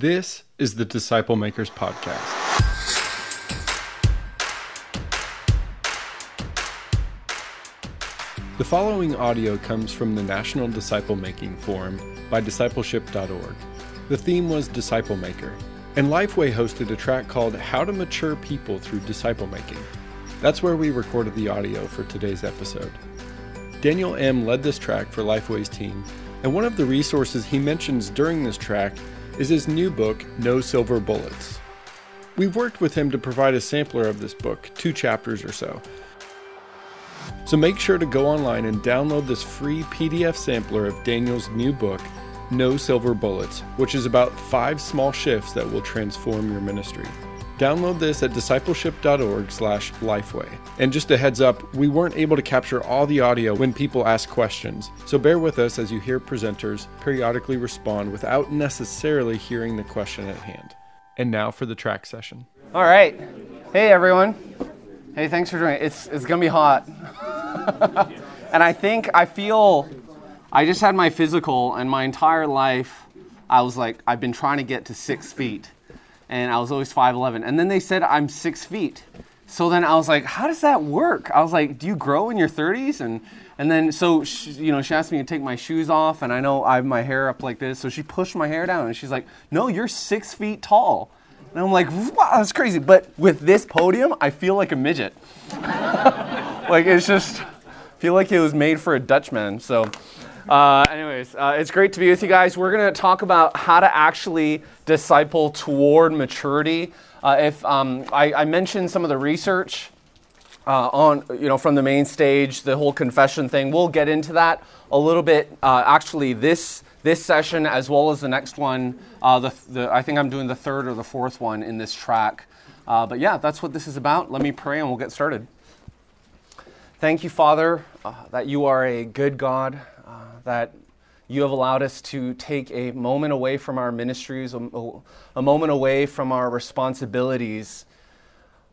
This is the Disciple Makers Podcast. The following audio comes from the National Disciple Making Forum by discipleship.org. The theme was Disciple Maker, and Lifeway hosted a track called How to Mature People Through Disciple Making. That's where we recorded the audio for today's episode. Daniel Im. led this track for Lifeway's team, and one of the resources he mentions during this track is his new book, No Silver Bullets. We've worked with him to provide a sampler of this book, two chapters or so. So make sure to go online and download this free PDF sampler of Daniel's new book, No Silver Bullets, which is about five small shifts that will transform your ministry. Download this at discipleship.org/lifeway. And just a heads up, we weren't able to capture all the audio when people ask questions. So bear with us as you hear presenters periodically respond without necessarily hearing the question at hand. And now for the track session. All right. Hey everyone. Hey, thanks for joining. It's it's going to be hot. and I think I feel I just had my physical and my entire life I was like I've been trying to get to 6 feet and I was always 5'11. And then they said I'm six feet. So then I was like, how does that work? I was like, do you grow in your 30s? And and then so she, you know she asked me to take my shoes off, and I know I have my hair up like this, so she pushed my hair down, and she's like, no, you're six feet tall. And I'm like, wow, that's crazy. But with this podium, I feel like a midget. like it's just I feel like it was made for a Dutchman. So. Uh, anyways, uh, it's great to be with you guys. We're going to talk about how to actually disciple toward maturity. Uh, if um, I, I, mentioned some of the research uh, on, you know, from the main stage, the whole confession thing, we'll get into that a little bit. Uh, actually, this this session as well as the next one. Uh, the, the, I think I'm doing the third or the fourth one in this track. but yeah, that's what this is about. Let me pray and we'll get started. Thank you, Father, that you are a good God that you have allowed us to take a moment away from our ministries, a, a moment away from our responsibilities,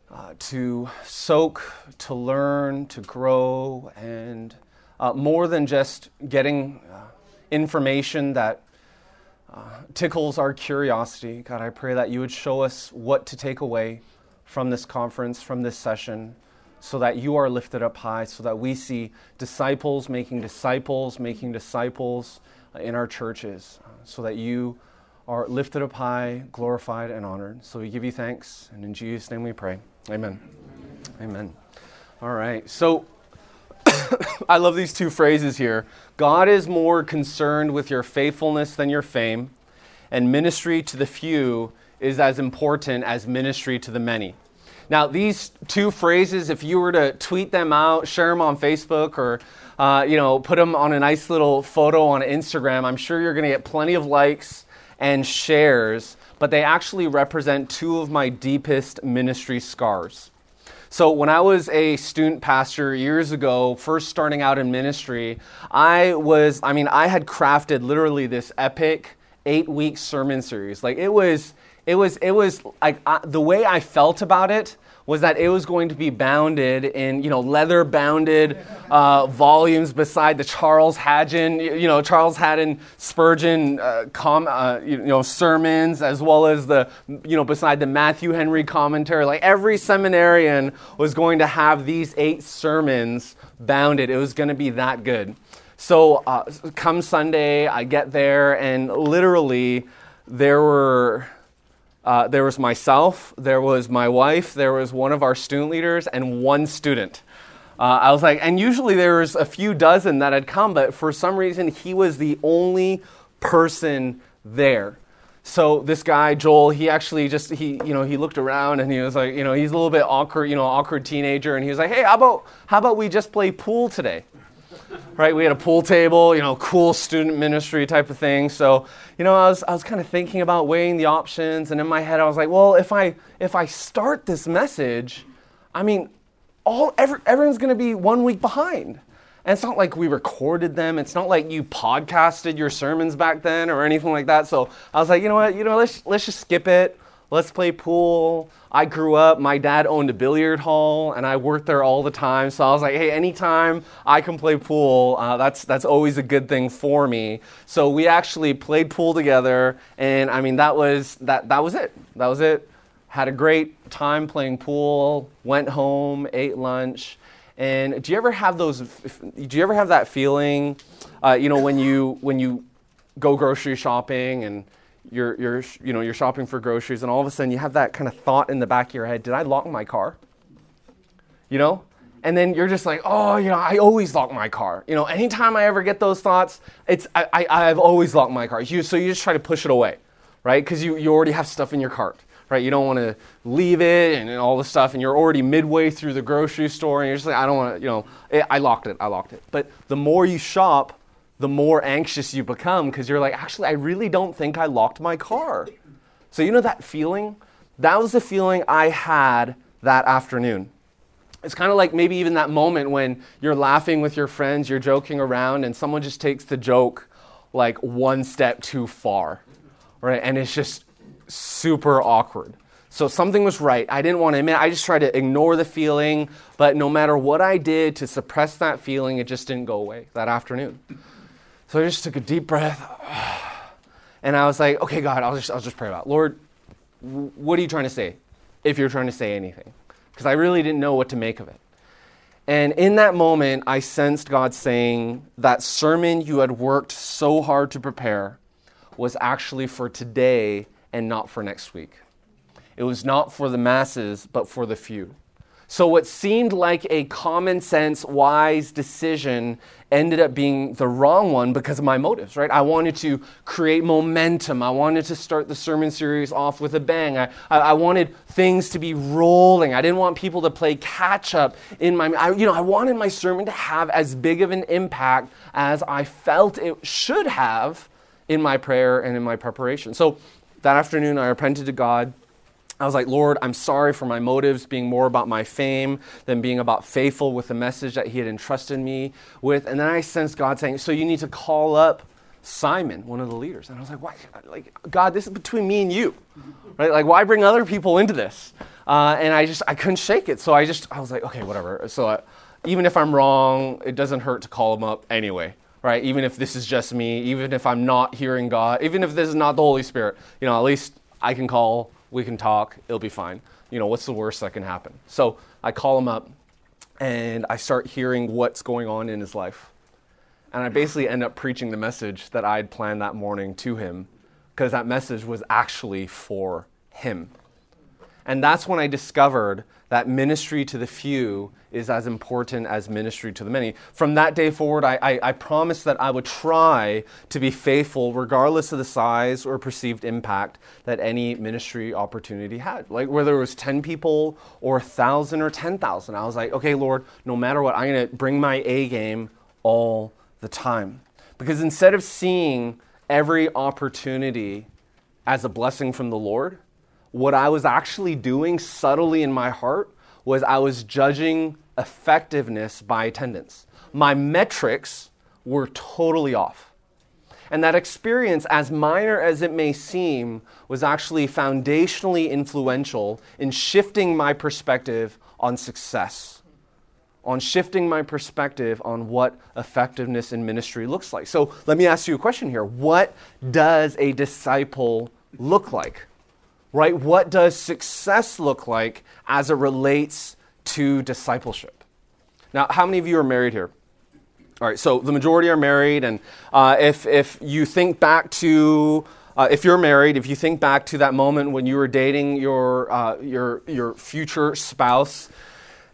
uh, to soak, to learn, to grow, and uh, more than just getting uh, information that uh, tickles our curiosity. God, I pray that you would show us what to take away from this conference, from this session so that you are lifted up high, so that we see disciples making disciples, making disciples uh, in our churches, so that you are lifted up high, glorified, and honored. So we give you thanks, and in Jesus' name we pray. Amen. Amen. All right. So I love these two phrases here. God is more concerned with your faithfulness than your fame, and ministry to the few is as important as ministry to the many. Now, these two phrases, if you were to tweet them out, share them on Facebook, or uh, you know, put them on a nice little photo on Instagram, I'm sure you're going to get plenty of likes and shares. But they actually represent two of my deepest ministry scars. So, when I was a student pastor years ago, first starting out in ministry, I was, I mean, I had crafted literally this epic eight week sermon series. Like, it was it was it was like the way I felt about it was that it was going to be bounded in you know leather bounded uh, volumes beside the Charles Haddon you know Charles Haddon Spurgeon uh, com, uh, you know sermons as well as the you know beside the Matthew Henry commentary. Like every seminarian was going to have these eight sermons bounded. It was going to be that good. So uh, come Sunday I get there and literally there were uh, there was myself, there was my wife, there was one of our student leaders, and one student. Uh, I was like, and usually there was a few dozen that had come, but for some reason he was the only person there. So this guy Joel, he actually just he you know he looked around and he was like, you know, he's a little bit awkward, you know, awkward teenager, and he was like, hey, how about how about we just play pool today? Right? We had a pool table, you know, cool student ministry type of thing. So, you know, I was, I was kind of thinking about weighing the options, and in my head, I was like, well, if I if I start this message, I mean, all every, everyone's going to be one week behind. And it's not like we recorded them. It's not like you podcasted your sermons back then or anything like that. So I was like, you know what? You know, let's let's just skip it. Let's play pool. I grew up, my dad owned a billiard hall, and I worked there all the time. So I was like, hey, anytime I can play pool, uh, that's, that's always a good thing for me. So we actually played pool together, and I mean, that was, that, that was it. That was it. Had a great time playing pool, went home, ate lunch. And do you ever have those, do you ever have that feeling, uh, you know, when you, when you go grocery shopping and you're, you're, you know, you're shopping for groceries, and all of a sudden you have that kind of thought in the back of your head Did I lock my car? You know? And then you're just like, oh, you know, I always lock my car. You know, anytime I ever get those thoughts, it's I, I, I've always locked my car. You, so you just try to push it away, right? Because you, you already have stuff in your cart, right? You don't want to leave it and, and all this stuff, and you're already midway through the grocery store, and you're just like, I don't want to, you know, it, I locked it, I locked it. But the more you shop, the more anxious you become because you're like, actually, I really don't think I locked my car. So, you know that feeling? That was the feeling I had that afternoon. It's kind of like maybe even that moment when you're laughing with your friends, you're joking around, and someone just takes the joke like one step too far, right? And it's just super awkward. So something was right. I didn't want to admit. I just tried to ignore the feeling, but no matter what I did to suppress that feeling, it just didn't go away that afternoon. So I just took a deep breath. And I was like, okay, God, I'll just, I'll just pray about it. Lord, what are you trying to say? If you're trying to say anything. Because I really didn't know what to make of it. And in that moment, I sensed God saying, that sermon you had worked so hard to prepare was actually for today and not for next week. It was not for the masses, but for the few. So, what seemed like a common sense, wise decision ended up being the wrong one because of my motives, right? I wanted to create momentum. I wanted to start the sermon series off with a bang. I, I, I wanted things to be rolling. I didn't want people to play catch up in my, I, you know, I wanted my sermon to have as big of an impact as I felt it should have in my prayer and in my preparation. So, that afternoon, I repented to God. I was like, Lord, I'm sorry for my motives being more about my fame than being about faithful with the message that He had entrusted me with. And then I sensed God saying, So you need to call up Simon, one of the leaders. And I was like, Why? Like, God, this is between me and you. Right? Like, why bring other people into this? Uh, and I just, I couldn't shake it. So I just, I was like, Okay, whatever. So I, even if I'm wrong, it doesn't hurt to call him up anyway. Right? Even if this is just me, even if I'm not hearing God, even if this is not the Holy Spirit, you know, at least I can call we can talk, it'll be fine. You know, what's the worst that can happen? So I call him up and I start hearing what's going on in his life. And I basically end up preaching the message that I'd planned that morning to him because that message was actually for him. And that's when I discovered that ministry to the few is as important as ministry to the many. From that day forward, I, I, I, promised that I would try to be faithful regardless of the size or perceived impact that any ministry opportunity had. Like whether it was 10 people or 1,000 or 10,000, I was like, okay, Lord, no matter what, I'm going to bring my A game all the time. Because instead of seeing every opportunity as a blessing from the Lord, what I was actually doing subtly in my heart was I was judging effectiveness by attendance. My metrics were totally off. And that experience, as minor as it may seem, was actually foundationally influential in shifting my perspective on success, on shifting my perspective on what effectiveness in ministry looks like. So let me ask you a question here What does a disciple look like? Right? What does success look like as it relates to discipleship? Now, how many of you are married here? All right, so the majority are married, and uh, if, if you think back to uh, if you're married, if you think back to that moment when you were dating your, uh, your, your future spouse,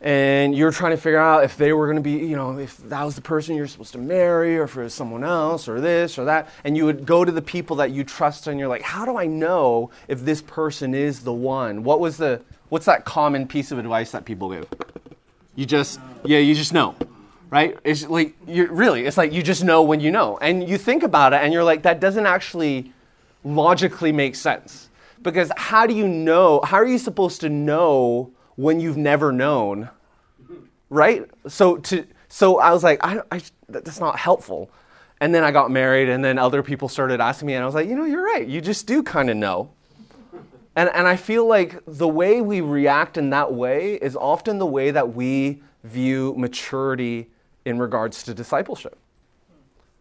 and you're trying to figure out if they were going to be, you know, if that was the person you're supposed to marry or if it was someone else or this or that. And you would go to the people that you trust and you're like, how do I know if this person is the one? What was the, what's that common piece of advice that people give? You just, yeah, you just know, right? It's like, you really, it's like you just know when you know. And you think about it and you're like, that doesn't actually logically make sense. Because how do you know, how are you supposed to know when you've never known, right? So to so I was like, I, I, that's not helpful. And then I got married, and then other people started asking me, and I was like, you know, you're right. You just do kind of know, And, and I feel like the way we react in that way is often the way that we view maturity in regards to discipleship.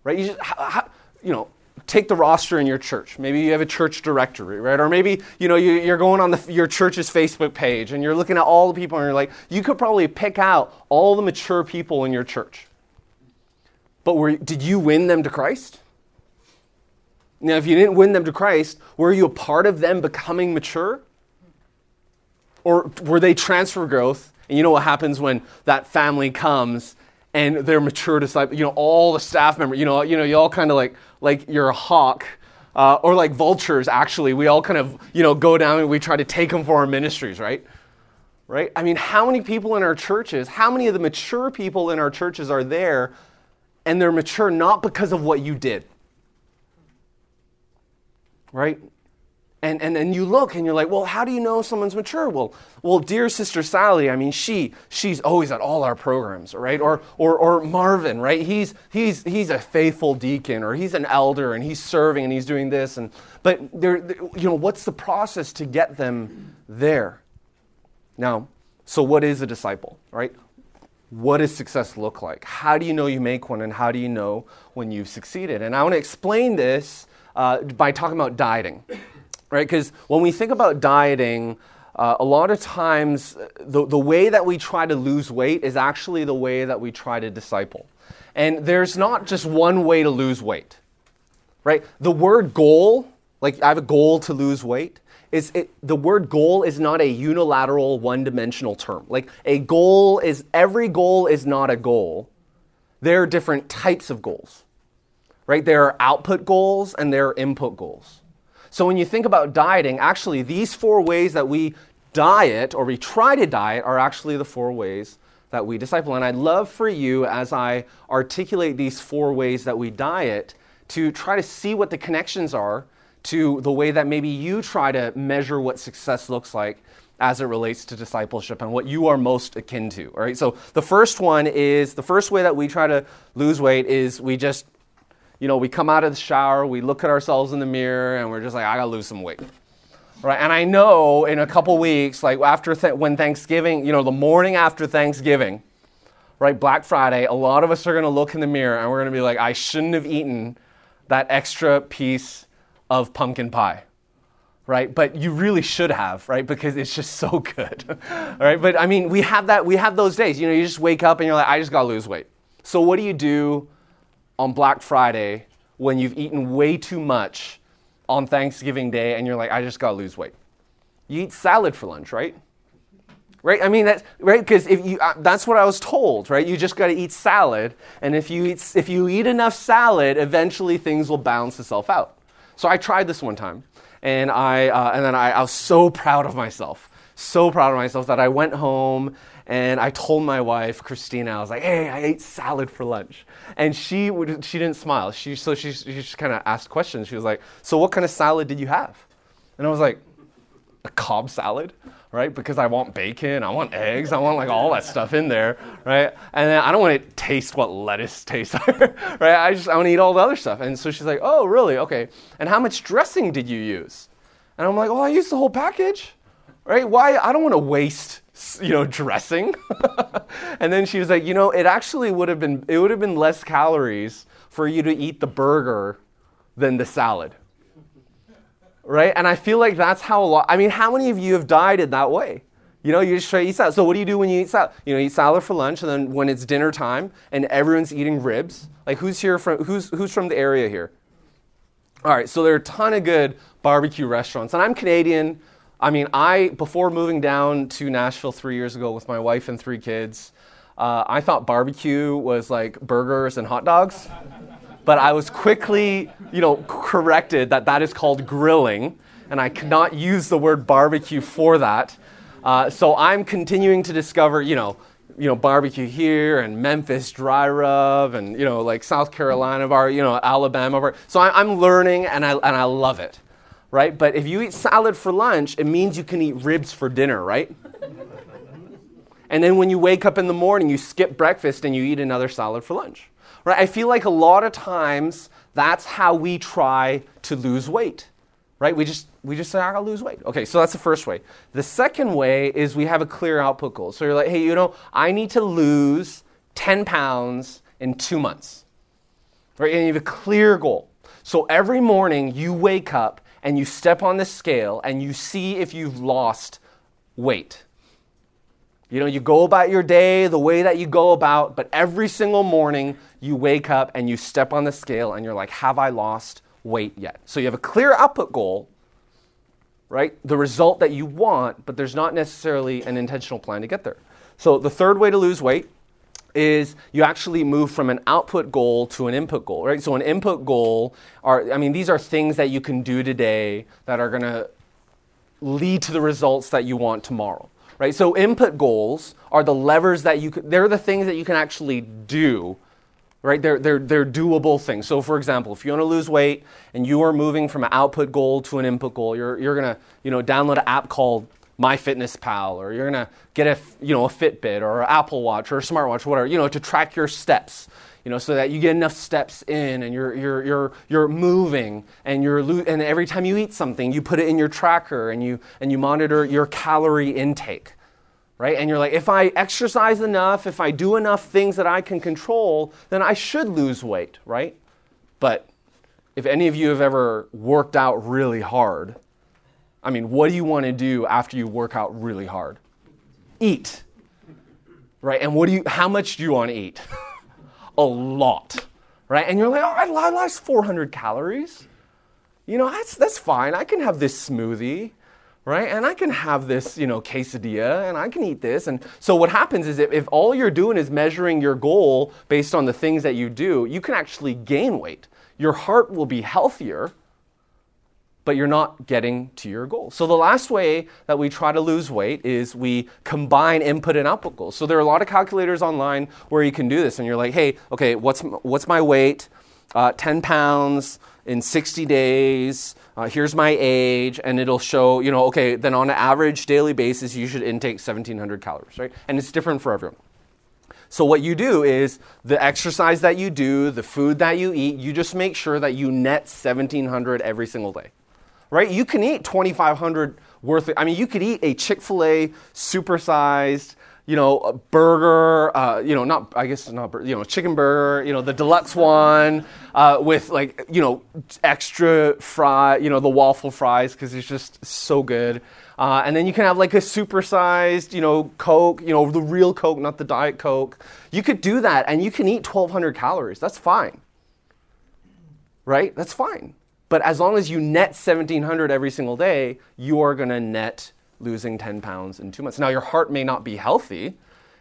Right? You, just, how, how, you know, take the roster in your church. Maybe you have a church directory, right? Or maybe you know you, are going on the, your church's Facebook page and you're looking at all the people and you're like, you could probably pick out all the mature people in your church. But were, did you win them to Christ? Now, if you didn't win them to Christ, were you a part of them becoming mature? Or were they transfer growth? And you know what happens when that family comes and they're mature disciples, you know, all the staff members, you know, you know, you all kind of like, like you're a hawk, uh, or like vultures, actually. We all kind of, you know, go down and we try to take them for our ministries, right? Right? I mean, how many people in our churches, how many of the mature people in our churches are there and they're mature not because of what you did? Right? And, and then you look and you're like, well, how do you know someone's mature? Well, well, dear sister Sally, I mean, she she's always at all our programs, right? Or or or Marvin, right? He's he's he's a faithful deacon, or he's an elder, and he's serving, and he's doing this, and but there, you know, what's the process to get them there? Now, so what is a disciple, right? What does success look like? How do you know you make one, and how do you know when you've succeeded? And I want to explain this uh, by talking about dieting right? Because when we think about dieting, uh, a lot of times the, the way that we try to lose weight is actually the way that we try to disciple. And there's not just one way to lose weight, right? The word goal, like I have a goal to lose weight, is it, the word goal is not a unilateral, one dimensional term. Like a goal is, every goal is not a goal. There are different types of goals, right? There are output goals and there are input goals. So when you think about dieting, actually, these four ways that we diet or we try to diet are actually the four ways that we disciple. And I'd love for you, as I articulate these four ways that we diet, to try to see what the connections are to the way that maybe you try to measure what success looks like as it relates to discipleship and what you are most akin to. All right. So the first one is the first way that we try to lose weight is we just you know, we come out of the shower, we look at ourselves in the mirror, and we're just like, I gotta lose some weight. Right? And I know in a couple weeks, like after th- when Thanksgiving, you know, the morning after Thanksgiving, right, Black Friday, a lot of us are gonna look in the mirror and we're gonna be like, I shouldn't have eaten that extra piece of pumpkin pie right? But you really should have, right? Because it's just so good, all right? But I mean, we have that, we have those days. You know, you just wake up and you're like, I just gotta lose weight. So what do you do on Black Friday when you've eaten way too much on Thanksgiving Day and you're like, I just gotta lose weight. You eat salad for lunch, right? Right? I mean, that's right because if you, uh, that's what I was told, right? You just got to eat salad, and if you eat if you eat enough salad, eventually things will balance itself out. So I tried this one time, and I uh, and then I, I was so proud of myself, so proud of myself that I went home and I told my wife, Christina, I was like, hey, I ate salad for lunch. And she, would, she didn't smile. She, so she, she just kind of asked questions. She was like, so what kind of salad did you have? And I was like, a Cobb salad, right? Because I want bacon, I want eggs, I want like all that stuff in there, right? And then I don't want to taste what lettuce tastes like, right? I just I want to eat all the other stuff. And so she's like, oh, really? Okay. And how much dressing did you use? And I'm like, oh, I used the whole package, right? Why? I don't want to waste you know, dressing. and then she was like, you know, it actually would have been it would have been less calories for you to eat the burger than the salad. Right? And I feel like that's how a lot I mean, how many of you have dieted that way? You know, you just try to eat salad. So what do you do when you eat salad? You know, eat salad for lunch, and then when it's dinner time and everyone's eating ribs, like who's here from who's who's from the area here? All right, so there are a ton of good barbecue restaurants, and I'm Canadian. I mean, I, before moving down to Nashville three years ago with my wife and three kids, uh, I thought barbecue was like burgers and hot dogs. But I was quickly, you know, corrected that that is called grilling, and I cannot use the word barbecue for that. Uh, so I'm continuing to discover, you know, you know, barbecue here and Memphis dry rub and you know, like South Carolina bar, you know, Alabama bar. So I, I'm learning and I and I love it right? But if you eat salad for lunch, it means you can eat ribs for dinner, right? and then when you wake up in the morning, you skip breakfast and you eat another salad for lunch. Right? I feel like a lot of times that's how we try to lose weight. right? We just we just say I gotta lose weight. Okay, so that's the first way. The second way is we have a clear output goal. So you're like, hey, you know, I need to lose 10 pounds in two months. Right? And you have a clear goal. So every morning you wake up and you step on the scale and you see if you've lost weight. You know, you go about your day the way that you go about, but every single morning you wake up and you step on the scale and you're like, have I lost weight yet? So you have a clear output goal, right? The result that you want, but there's not necessarily an intentional plan to get there. So the third way to lose weight is you actually move from an output goal to an input goal, right? So an input goal are, I mean, these are things that you can do today that are going to lead to the results that you want tomorrow right? So input goals are the levers that you they're the things that you can actually do, right? They're, they're, they're doable things. So for example, if you want to lose weight and you are moving from an output goal to an input goal, you're, you're going to, you know, download an app called MyFitnessPal, or you're to get a, you know, a Fitbit or an Apple Watch or a smartwatch, whatever, you know, to track your steps you know, so that you get enough steps in and you're, you're, you're, you're moving and, you're lo- and every time you eat something, you put it in your tracker and you, and you monitor your calorie intake, right? And you're like, if I exercise enough, if I do enough things that I can control, then I should lose weight, right? But if any of you have ever worked out really hard, I mean, what do you want to do after you work out really hard? Eat. Right? And what do you how much do you want to eat? a lot, right? And you're like, oh, I lost 400 calories. You know, that's, that's fine. I can have this smoothie, right? And I can have this, you know, quesadilla and I can eat this. And so what happens is if, if all you're doing is measuring your goal based on the things that you do, you can actually gain weight. Your heart will be healthier but you're not getting to your goal. So the last way that we try to lose weight is we combine input and output goals. So there are a lot of calculators online where you can do this, and you're like, hey, okay, what's what's my weight? Uh, 10 pounds in 60 days. Uh, here's my age, and it'll show, you know, okay, then on an average daily basis, you should intake 1,700 calories, right? And it's different for everyone. So, what you do is the exercise that you do, the food that you eat, you just make sure that you net 1,700 every single day right? You can eat 2,500 worth of, I mean, you could eat a Chick fil A supersized, you know, burger, uh, you know, not, I guess not, you know, chicken burger, you know, the deluxe one uh, with like, you know, extra fry, you know, the waffle fries because it's just so good. Uh, and then you can have like a supersized, you know, Coke, you know, the real Coke, not the Diet Coke. You could do that and you can eat 1,200 calories. That's fine. Right? That's fine. But as long as you net 1700 every single day, you are going to net losing 10 pounds in two months. Now, your heart may not be healthy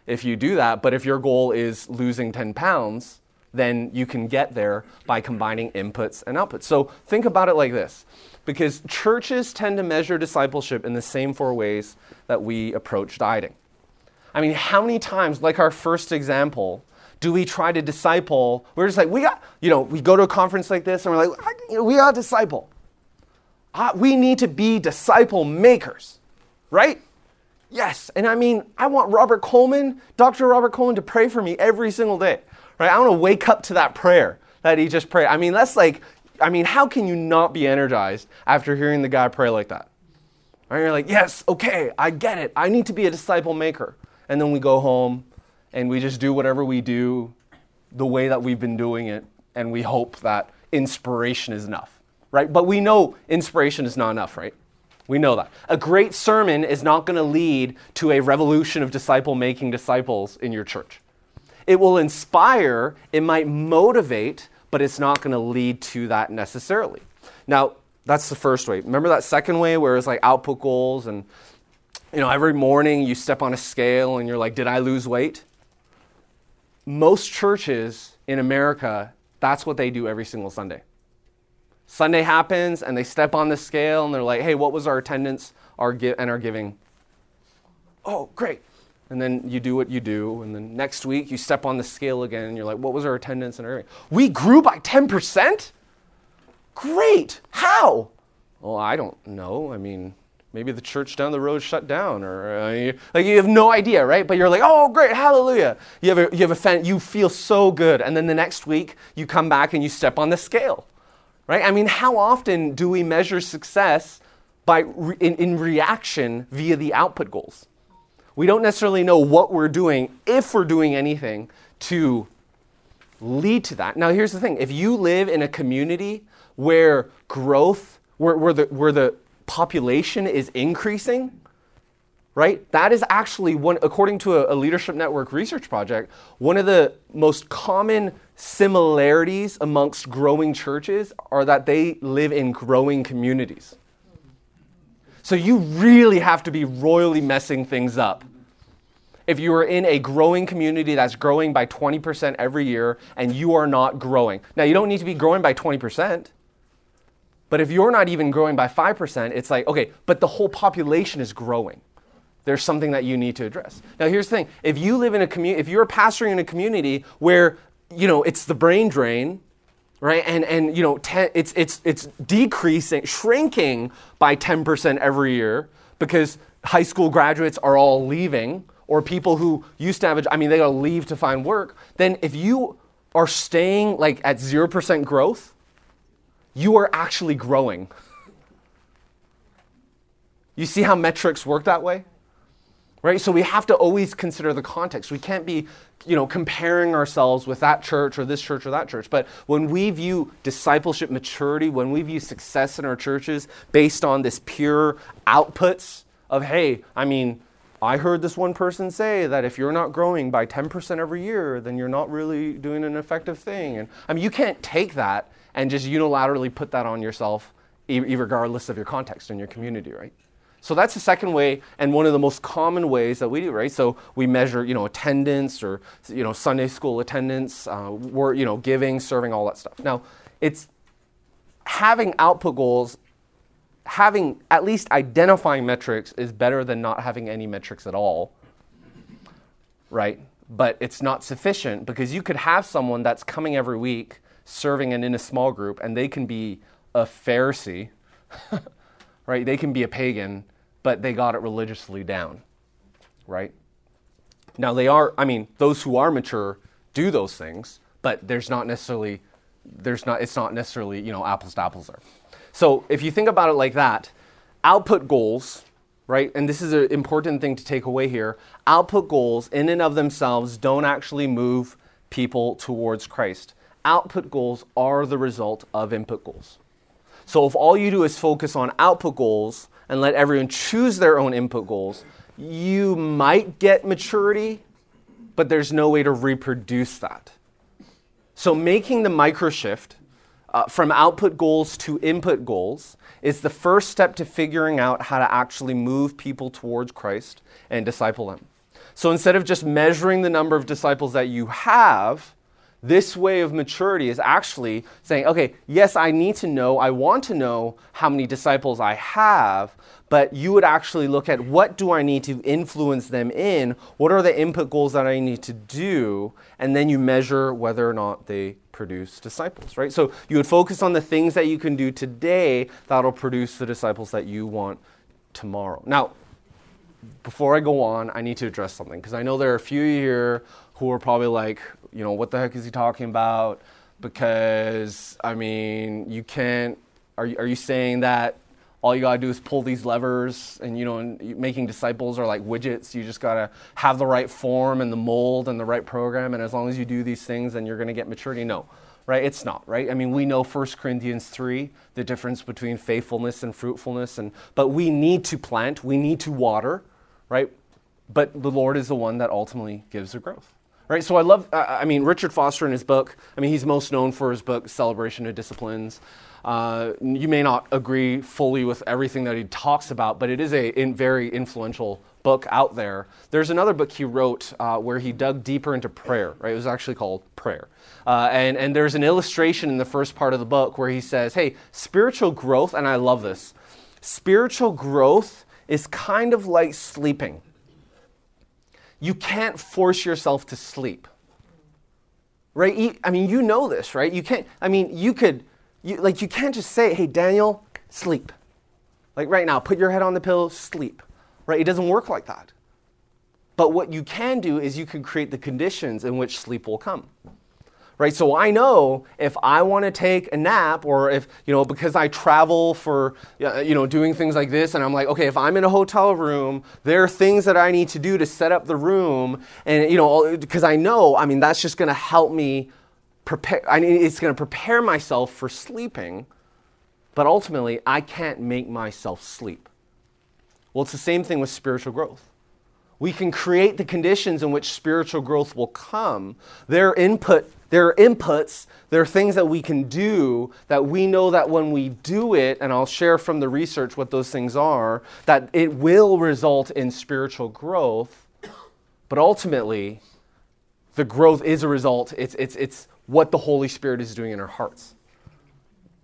if you do that, but if your goal is losing 10 pounds, then you can get there by combining inputs and outputs. So think about it like this because churches tend to measure discipleship in the same four ways that we approach dieting. I mean, how many times, like our first example, do we try to disciple? We're just like, we got, you know, we go to a conference like this and we're like, you know, we got to disciple. We need to be disciple makers, right? Yes. And I mean, I want Robert Coleman, Dr. Robert Coleman, to pray for me every single day, right? I want to wake up to that prayer that he just prayed. I mean, that's like, I mean, how can you not be energized after hearing the guy pray like that? Right? You're like, yes, okay, I get it. I need to be a disciple maker. And then we go home and we just do whatever we do the way that we've been doing it, and we hope that inspiration is enough, right? But we know inspiration is not enough, right? We know that. A great sermon is not going to lead to a revolution of disciple making disciples in your church. It will inspire, it might motivate, but it's not going to lead to that necessarily. Now, that's the first way. Remember that second way where it's like output goals and you know, every morning you step on a scale and you're like, did I lose weight? Most churches in America, that's what they do every single Sunday. Sunday happens and they step on the scale and they're like, hey, what was our attendance our gi- and our giving? Oh, great. And then you do what you do. And then next week you step on the scale again and you're like, what was our attendance and our giving? We grew by 10%? Great. How? Well, I don't know. I mean, Maybe the church down the road shut down, or uh, you, like you have no idea, right? But you're like, oh, great, hallelujah! You have a, you have a fan, you feel so good, and then the next week you come back and you step on the scale, Right? I mean, how often do we measure success by re- in, in reaction via the output goals? We don't necessarily know what we're doing, if we're doing anything to lead to that. Now, here's the thing if you live in a community where growth, where, where, the, where the population is increasing, right? That is actually one, according to a, a, Leadership Network research project, one of the most common similarities amongst growing churches are that they live in growing communities. So you really have to be royally messing things up. If you are in a growing community that's growing by 20% every year and you are not growing. Now, you don't need to be growing by 20%. But if you're not even growing by 5%, it's like, okay, but the whole population is growing. There's something that you need to address. Now, here's the thing if you live in a community, if you're pastoring in a community where, you know, it's the brain drain, right? And, and you know, ten, it's, it's, it's decreasing, shrinking by 10% every year because high school graduates are all leaving, or people who used to have a, I mean, they gotta leave to find work. Then if you are staying like at 0% growth, you are actually growing. You see how metrics work that way? Right? So we have to always consider the context. We can't be, you know, comparing ourselves with that church or this church or that church. But when we view discipleship maturity, when we view success in our churches based on this pure outputs of, hey, I mean, I heard this one person say that if you're not growing by 10% every year, then you're not really doing an effective thing. And I mean, you can't take that and just unilaterally put that on yourself, regardless of your context and your community, right? So that's the second way, and one of the most common ways that we do, right? So we measure, you know, attendance or you know Sunday school attendance, uh, work, you know, giving, serving, all that stuff. Now, it's having output goals, having at least identifying metrics is better than not having any metrics at all, right? But it's not sufficient because you could have someone that's coming every week serving and in a small group, and they can be a Pharisee, right? They can be a pagan, but they got it religiously down, right? Now, they are, I mean, those who are mature do those things, but there's not necessarily, there's not, it's not necessarily, you know, apples to apples there. So if you think about it like that, output goals, right? And this is an important thing to take away here. Output goals, in and of themselves, don't actually move people towards Christ output goals are the result of input goals. So if all you do is focus on output goals and let everyone choose their own input goals, you might get maturity, but there's no way to reproduce that. So making the micro shift uh, from output goals to input goals is the first step to figuring out how to actually move people towards Christ and disciple them. So instead of just measuring the number of disciples that you have, this way of maturity is actually saying, okay, yes, I need to know, I want to know how many disciples I have, but you would actually look at what do I need to influence them in? What are the input goals that I need to do? And then you measure whether or not they produce disciples, right? So you would focus on the things that you can do today that'll produce the disciples that you want tomorrow. Now, before I go on, I need to address something because I know there are a few here who are probably like, you know, what the heck is he talking about? Because, I mean, you can't, are you, are you saying that all you gotta do is pull these levers and, you know, making disciples are like widgets? You just gotta have the right form and the mold and the right program, and as long as you do these things, then you're gonna get maturity? No right? It's not, right? I mean, we know 1 Corinthians 3, the difference between faithfulness and fruitfulness, and but we need to plant, we need to water, right? But the Lord is the one that ultimately gives the growth. Right, so I love, I mean, Richard Foster in his book, I mean, he's most known for his book, Celebration of Disciplines. Uh, you may not agree fully with everything that he talks about, but it is a in very influential book out there. There's another book he wrote uh, where he dug deeper into prayer, right? It was actually called Prayer. Uh, and, and there's an illustration in the first part of the book where he says, hey, spiritual growth, and I love this, spiritual growth is kind of like sleeping you can't force yourself to sleep. Right? I mean, you know this, right? You can't, I mean, you could, you, like, you can't just say, hey, Daniel, sleep. Like right now, put your head on the pillow, sleep. Right? It doesn't work like that. But what you can do is you can create the conditions in which sleep will come. Right? So I know if I want to take a nap or if, you know, because I travel for, you know, doing things like this and I'm like, okay, if I'm in a hotel room, there are things that I need to do to set up the room and, you know, because I know, I mean, that's just going to help me prepare, I mean, it's going to prepare myself for sleeping, but ultimately I can't make myself sleep. Well, it's the same thing with spiritual growth. We can create the conditions in which spiritual growth will come. Their input there are inputs, there are things that we can do that we know that when we do it, and I'll share from the research what those things are, that it will result in spiritual growth. But ultimately, the growth is a result, it's, it's, it's what the Holy Spirit is doing in our hearts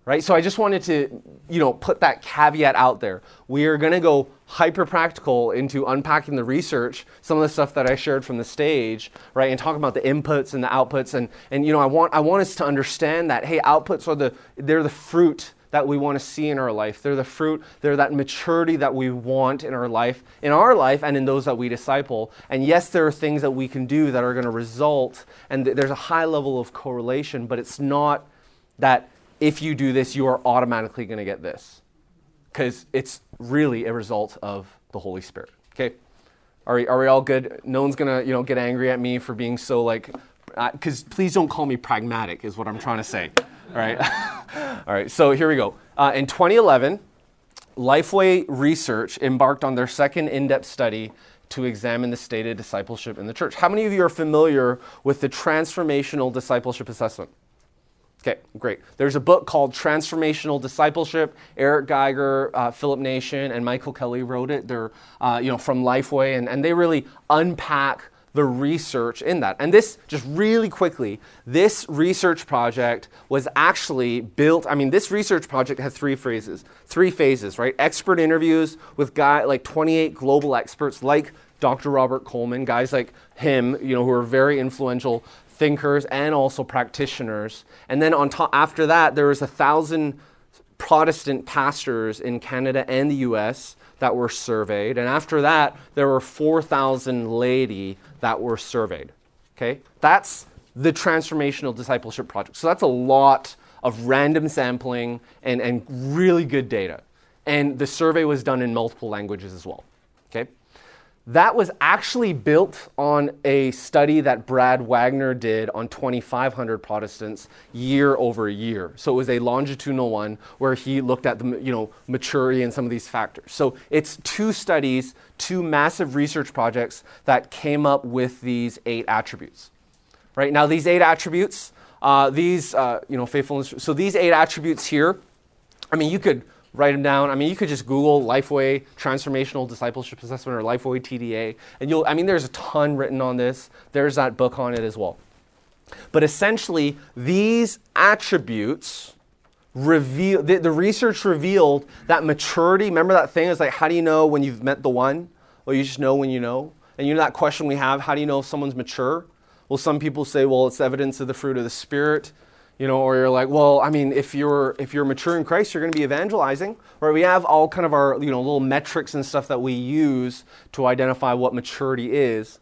right? So I just wanted to, you know, put that caveat out there. We are going to go hyper practical into unpacking the research, some of the stuff that I shared from the stage, right, and talking about the inputs and the outputs, and and you know, I want I want us to understand that hey, outputs are the they're the fruit that we want to see in our life. They're the fruit, they're that maturity that we want in our life, in our life and in those that we disciple. And yes, there are things that we can do that are going to result, and th- there's a high level of correlation, but it's not that if you do this, you are automatically going to get this. Because it's really a result of the Holy Spirit. Okay? Are we, are we all good? No one's going to you know, get angry at me for being so like, because uh, please don't call me pragmatic, is what I'm trying to say. All right? all right, so here we go. Uh, in 2011, Lifeway Research embarked on their second in depth study to examine the state of discipleship in the church. How many of you are familiar with the transformational discipleship assessment? Okay, great. There's a book called Transformational Discipleship. Eric Geiger, uh, Philip Nation, and Michael Kelly wrote it. They're uh, you know from Lifeway, and, and they really unpack the research in that. And this, just really quickly, this research project was actually built. I mean, this research project has three phases, three phases, right? Expert interviews with guy like 28 global experts like Dr. Robert Coleman, guys like him, you know, who are very influential thinkers and also practitioners. And then on top, after that, there was a thousand Protestant pastors in Canada and the US that were surveyed. And after that, there were 4,000 laity that were surveyed. Okay? That's the transformational discipleship project. So that's a lot of random sampling and, and really good data. And the survey was done in multiple languages as well. Okay? That was actually built on a study that Brad Waggoner did on 2,500 Protestants year over year. So it was a longitudinal one where he looked at the you know, maturity and some of these factors. So it's two studies, two massive research projects that came up with these eight attributes. Right now, these eight attributes, uh, these uh, you know faithfulness. So these eight attributes here, I mean, you could write them down. I mean, you could just Google Lifeway Transformational Discipleship Assessment or Lifeway TDA, and you'll, I mean, there's a ton written on this. There's that book on it as well. But essentially, these attributes reveal, the, the research revealed that maturity, remember that thing is like, how do you know when you've met the one? Well, you just know when you know. And you know that question we have, how do you know if someone's mature? Well, some people say, well, it's evidence of the fruit of the Spirit you know, or you're like, well, I mean, if you're if you're mature in Christ, you're going to be evangelizing, right? We have all kind of our you know little metrics and stuff that we use to identify what maturity is.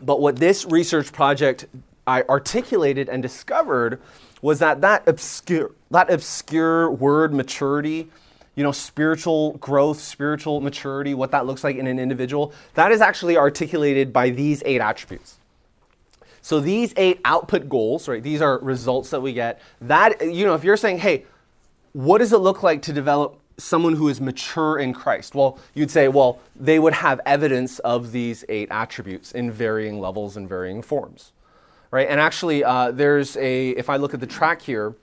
But what this research project I articulated and discovered was that that obscure that obscure word maturity, you know, spiritual growth, spiritual maturity, what that looks like in an individual, that is actually articulated by these eight attributes. So these eight output goals, right? These are results that we get. That you know, if you're saying, "Hey, what does it look like to develop someone who is mature in Christ?" Well, you'd say, "Well, they would have evidence of these eight attributes in varying levels and varying forms." Right? And actually, uh, there's a if I look at the track here,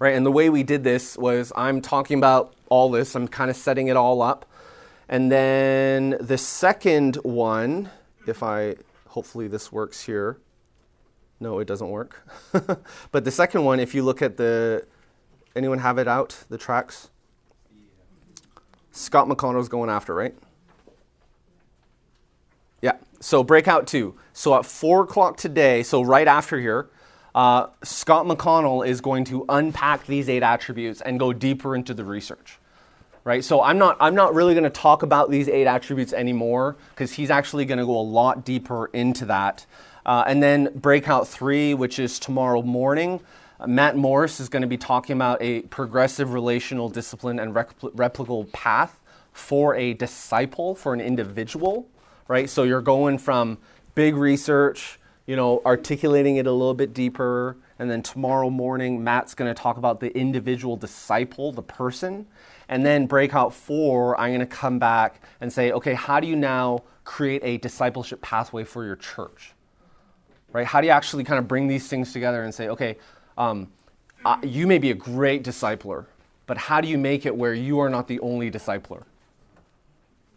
right? And the way we did this was I'm talking about all this. I'm kind of setting it all up. And then the second one, if I hopefully this works here. No, it doesn't work. but the second one, if you look at the, anyone have it out, the tracks? Scott McConnell's going after, right? Yeah, so breakout two. So at four o'clock today, so right after here, uh, Scott McConnell is going to unpack these eight attributes and go deeper into the research right? So I'm not, I'm not really going to talk about these eight attributes anymore because he's actually going to go a lot deeper into that. Uh, and then breakout three, which is tomorrow morning. Uh, Matt Morris is going to be talking about a progressive relational discipline and repl- replicable path for a disciple, for an individual, right? So you're going from big research, you know, articulating it a little bit deeper. And then tomorrow morning, Matt's going to talk about the individual disciple, the person. And then breakout four, I'm going to come back and say, okay, how do you now create a discipleship pathway for your church? Right? How do you actually kind of bring these things together and say, okay, um, uh, you may be a great discipler, but how do you make it where you are not the only discipler?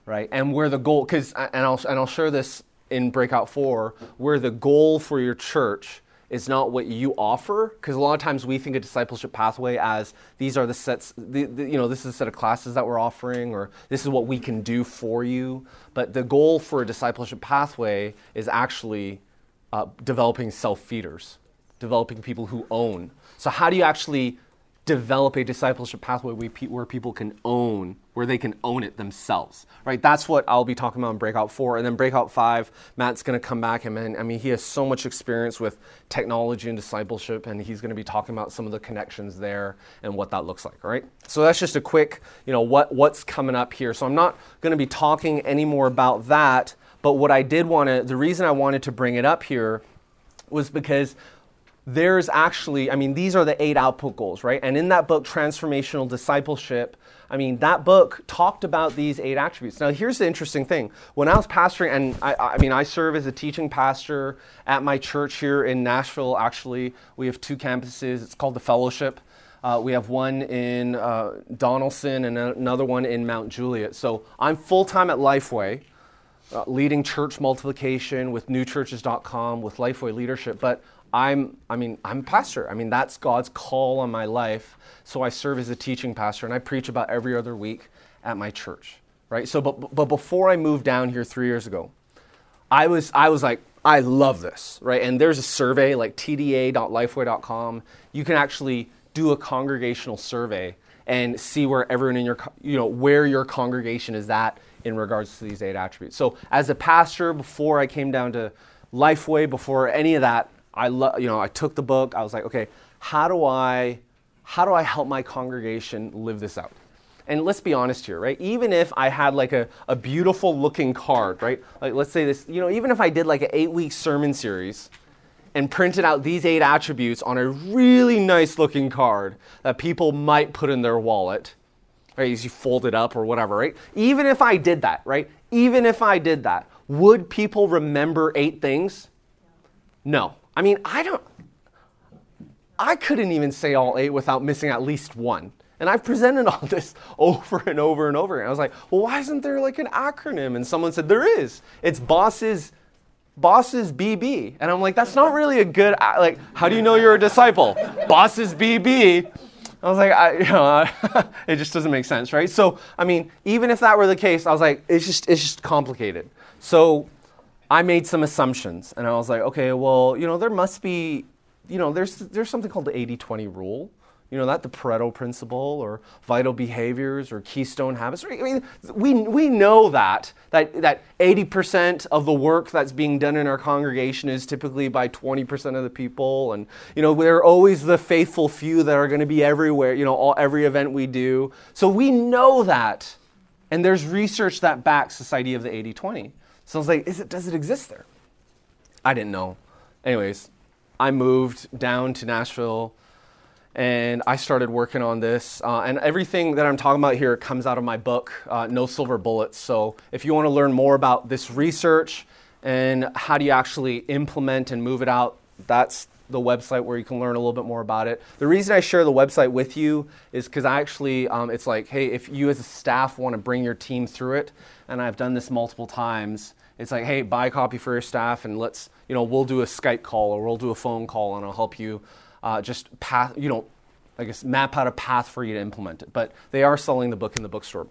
Right? And where the goal, because, and I'll, and I'll share this in breakout four, where the goal for your church is not what you offer because a lot of times we think of discipleship pathway as these are the sets the, the, you know this is a set of classes that we're offering or this is what we can do for you. But the goal for a discipleship pathway is actually uh, developing self feeders developing people who own. So how do you actually develop a discipleship pathway where people can own, where they can own it themselves, right? That's what I'll be talking about in Breakout 4. And then Breakout 5, Matt's going to come back and, I mean, he has so much experience with technology and discipleship, and he's going to be talking about some of the connections there and what that looks like, right? So that's just a quick, you know, what, what's coming up here. So I'm not going to be talking any more about that, but what I did want to, the reason I wanted to bring it up here was because there's actually, I mean, these are the eight output goals, right? And in that book, Transformational Discipleship, I mean, that book talked about these eight attributes. Now, here's the interesting thing. When I was pastoring, and I, I mean, I serve as a teaching pastor at my church here in Nashville, actually. We have two campuses. It's called the Fellowship. Uh, we have one in uh, Donelson and another one in Mount Juliet. So I'm full time at Lifeway. Uh, leading church multiplication with newchurches.com with Lifeway leadership. But I'm, I mean, I'm a pastor. I mean, that's God's call on my life. So I serve as a teaching pastor and I preach about every other week at my church, right? So, but, but before I moved down here three years ago, I was, I was like, I love this, right? And there's a survey like tda.lifeway.com. You can actually do a congregational survey and see where everyone in your, you know, where your congregation is at in regards to these eight attributes. So as a pastor, before I came down to Lifeway, before any of that, I you know, I took the book. I was like, okay, how do I, how do I help my congregation live this out? And let's be honest here, right? Even if I had like a, a beautiful looking card, right? Like let's say this, you know, even if I did like an eight week sermon series and printed out these eight attributes on a really nice looking card that people might put in their wallet, right? As you fold it up or whatever, right? Even if I did that, right? Even if I did that, would people remember eight things? No. I mean, I don't, I couldn't even say all eight without missing at least one. And I've presented all this over and over and over. And I was like, well, why isn't there like an acronym? And someone said, there is. It's bosses, bosses BB. And I'm like, that's not really a good, like, how do you know you're a disciple? bosses BB. I was like, I, you know, it just doesn't make sense, right? So, I mean, even if that were the case, I was like, it's just, it's just complicated. So I made some assumptions and I was like, okay, well, you know, there must be, you know, there's, there's something called the 80 20 rule. You know, that the Pareto principle or vital behaviors or keystone habits. I mean, we, we know that, that, that 80% of the work that's being done in our congregation is typically by 20% of the people. And, you know, there are always the faithful few that are going to be everywhere, you know, all, every event we do. So we know that. And there's research that backs this idea of the 80 20. So I was like, it, does it exist there? I didn't know. Anyways, I moved down to Nashville and I started working on this. Uh, and everything that I'm talking about here comes out of my book, uh, No Silver Bullets. So if you want to learn more about this research and how do you actually implement and move it out, that's the website where you can learn a little bit more about it. The reason I share the website with you is because I actually, um, it's like, hey, if you as a staff want to bring your team through it, and I've done this multiple times, it's like, hey, buy a copy for your staff, and let's, you know, we'll do a Skype call or we'll do a phone call, and I'll help you uh, just path, you know, I guess map out a path for you to implement it. But they are selling the book in the bookstore.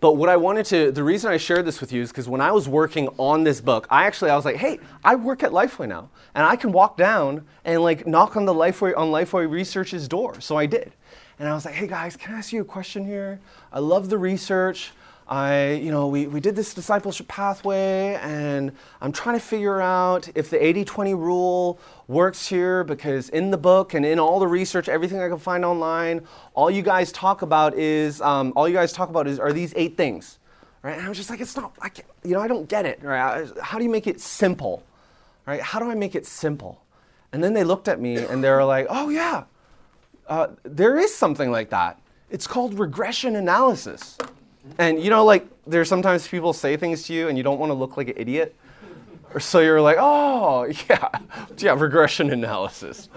But what I wanted to, the reason I shared this with you is because when I was working on this book, I actually, I was like, hey, I work at Lifeway now. And I can walk down and like knock on the Lifeway, on Lifeway Research's door. So I did. And I was like, hey guys, can I ask you a question here? I love the research. I, you know, we, we did this discipleship pathway, and I'm trying to figure out if the 80 20 rule works here because in the book and in all the research, everything I can find online, all you guys talk about is, um, all you guys talk about is, are these eight things, right? And I was just like, it's not, I can't, you know, I don't get it, right? How do you make it simple, right? How do I make it simple? And then they looked at me and they were like, oh, yeah, uh, there is something like that. It's called regression analysis. And you know, like, there's sometimes people say things to you and you don't want to look like an idiot. Or so you're like, oh, yeah, yeah, regression analysis.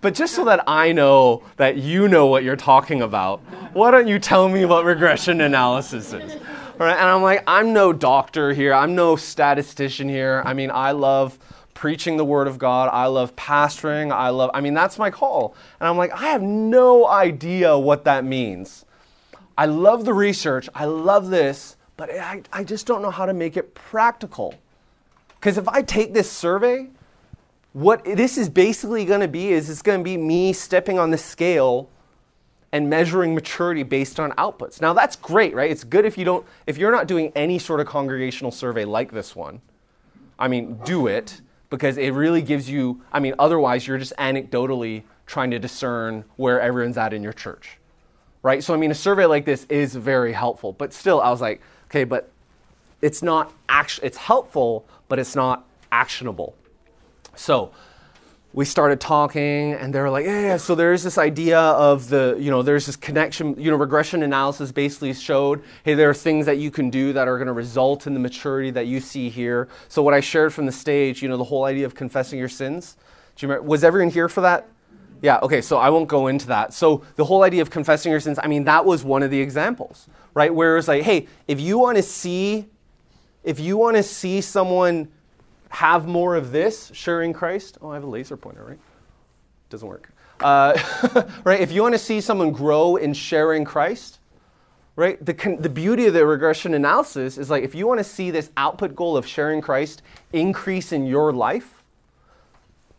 But just so that I know that you know what you're talking about, why don't you tell me what regression analysis is? Right, and I'm like, I'm no doctor here, I'm no statistician here. I mean, I love preaching the word of God. I love pastoring. I love, I mean, that's my call. And I'm like, I have no idea what that means. I love the research, I love this, but I, I just don't know how to make it practical. Because if I take this survey, what this is basically going to be is it's going to be me stepping on the scale and measuring maturity based on outputs. Now that's great, right? It's good if you don't if you're not doing any sort of congregational survey like this one. I mean, do it because it really gives you I mean, otherwise you're just anecdotally trying to discern where everyone's at in your church right? So, I mean, a survey like this is very helpful, but still, I was like, okay, but it's not act- it's helpful, but it's not actionable. So, we started talking and they were like yeah, yeah so there's this idea of the you know there's this connection you know regression analysis basically showed hey there are things that you can do that are going to result in the maturity that you see here so what i shared from the stage you know the whole idea of confessing your sins do you remember, was everyone here for that yeah, okay, so I won't go into that. So the whole idea of confessing your sins, I mean, that was one of the examples, right? Where it's like, hey, if you want to see, if you want to see someone have more of this, sharing Christ, oh, I have a laser pointer, right? Doesn't work. Uh, right? If you want to see someone grow in sharing Christ, right? The, the beauty of the regression analysis is like if you want to see this output goal of sharing Christ increase in your life,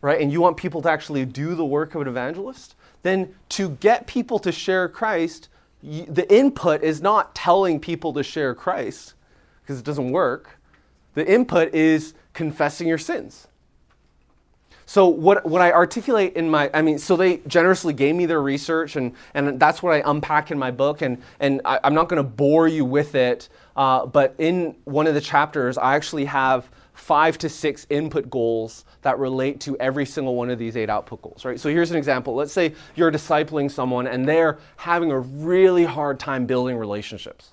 right, and you want people to actually do the work of an evangelist, then to get people to share Christ, the input is not telling people to share Christ, because it doesn't work. The input is confessing your sins. So what, what I articulate in my, I mean, so they generously gave me their research, and, and that's what I unpack in my book, and, and I, am not going to bore you with it, uh, but in one of the chapters, I actually have five to six input goals that relate to every single one of these eight output goals, right? So here's an example. Let's say you're discipling someone and they're having a really hard time building relationships,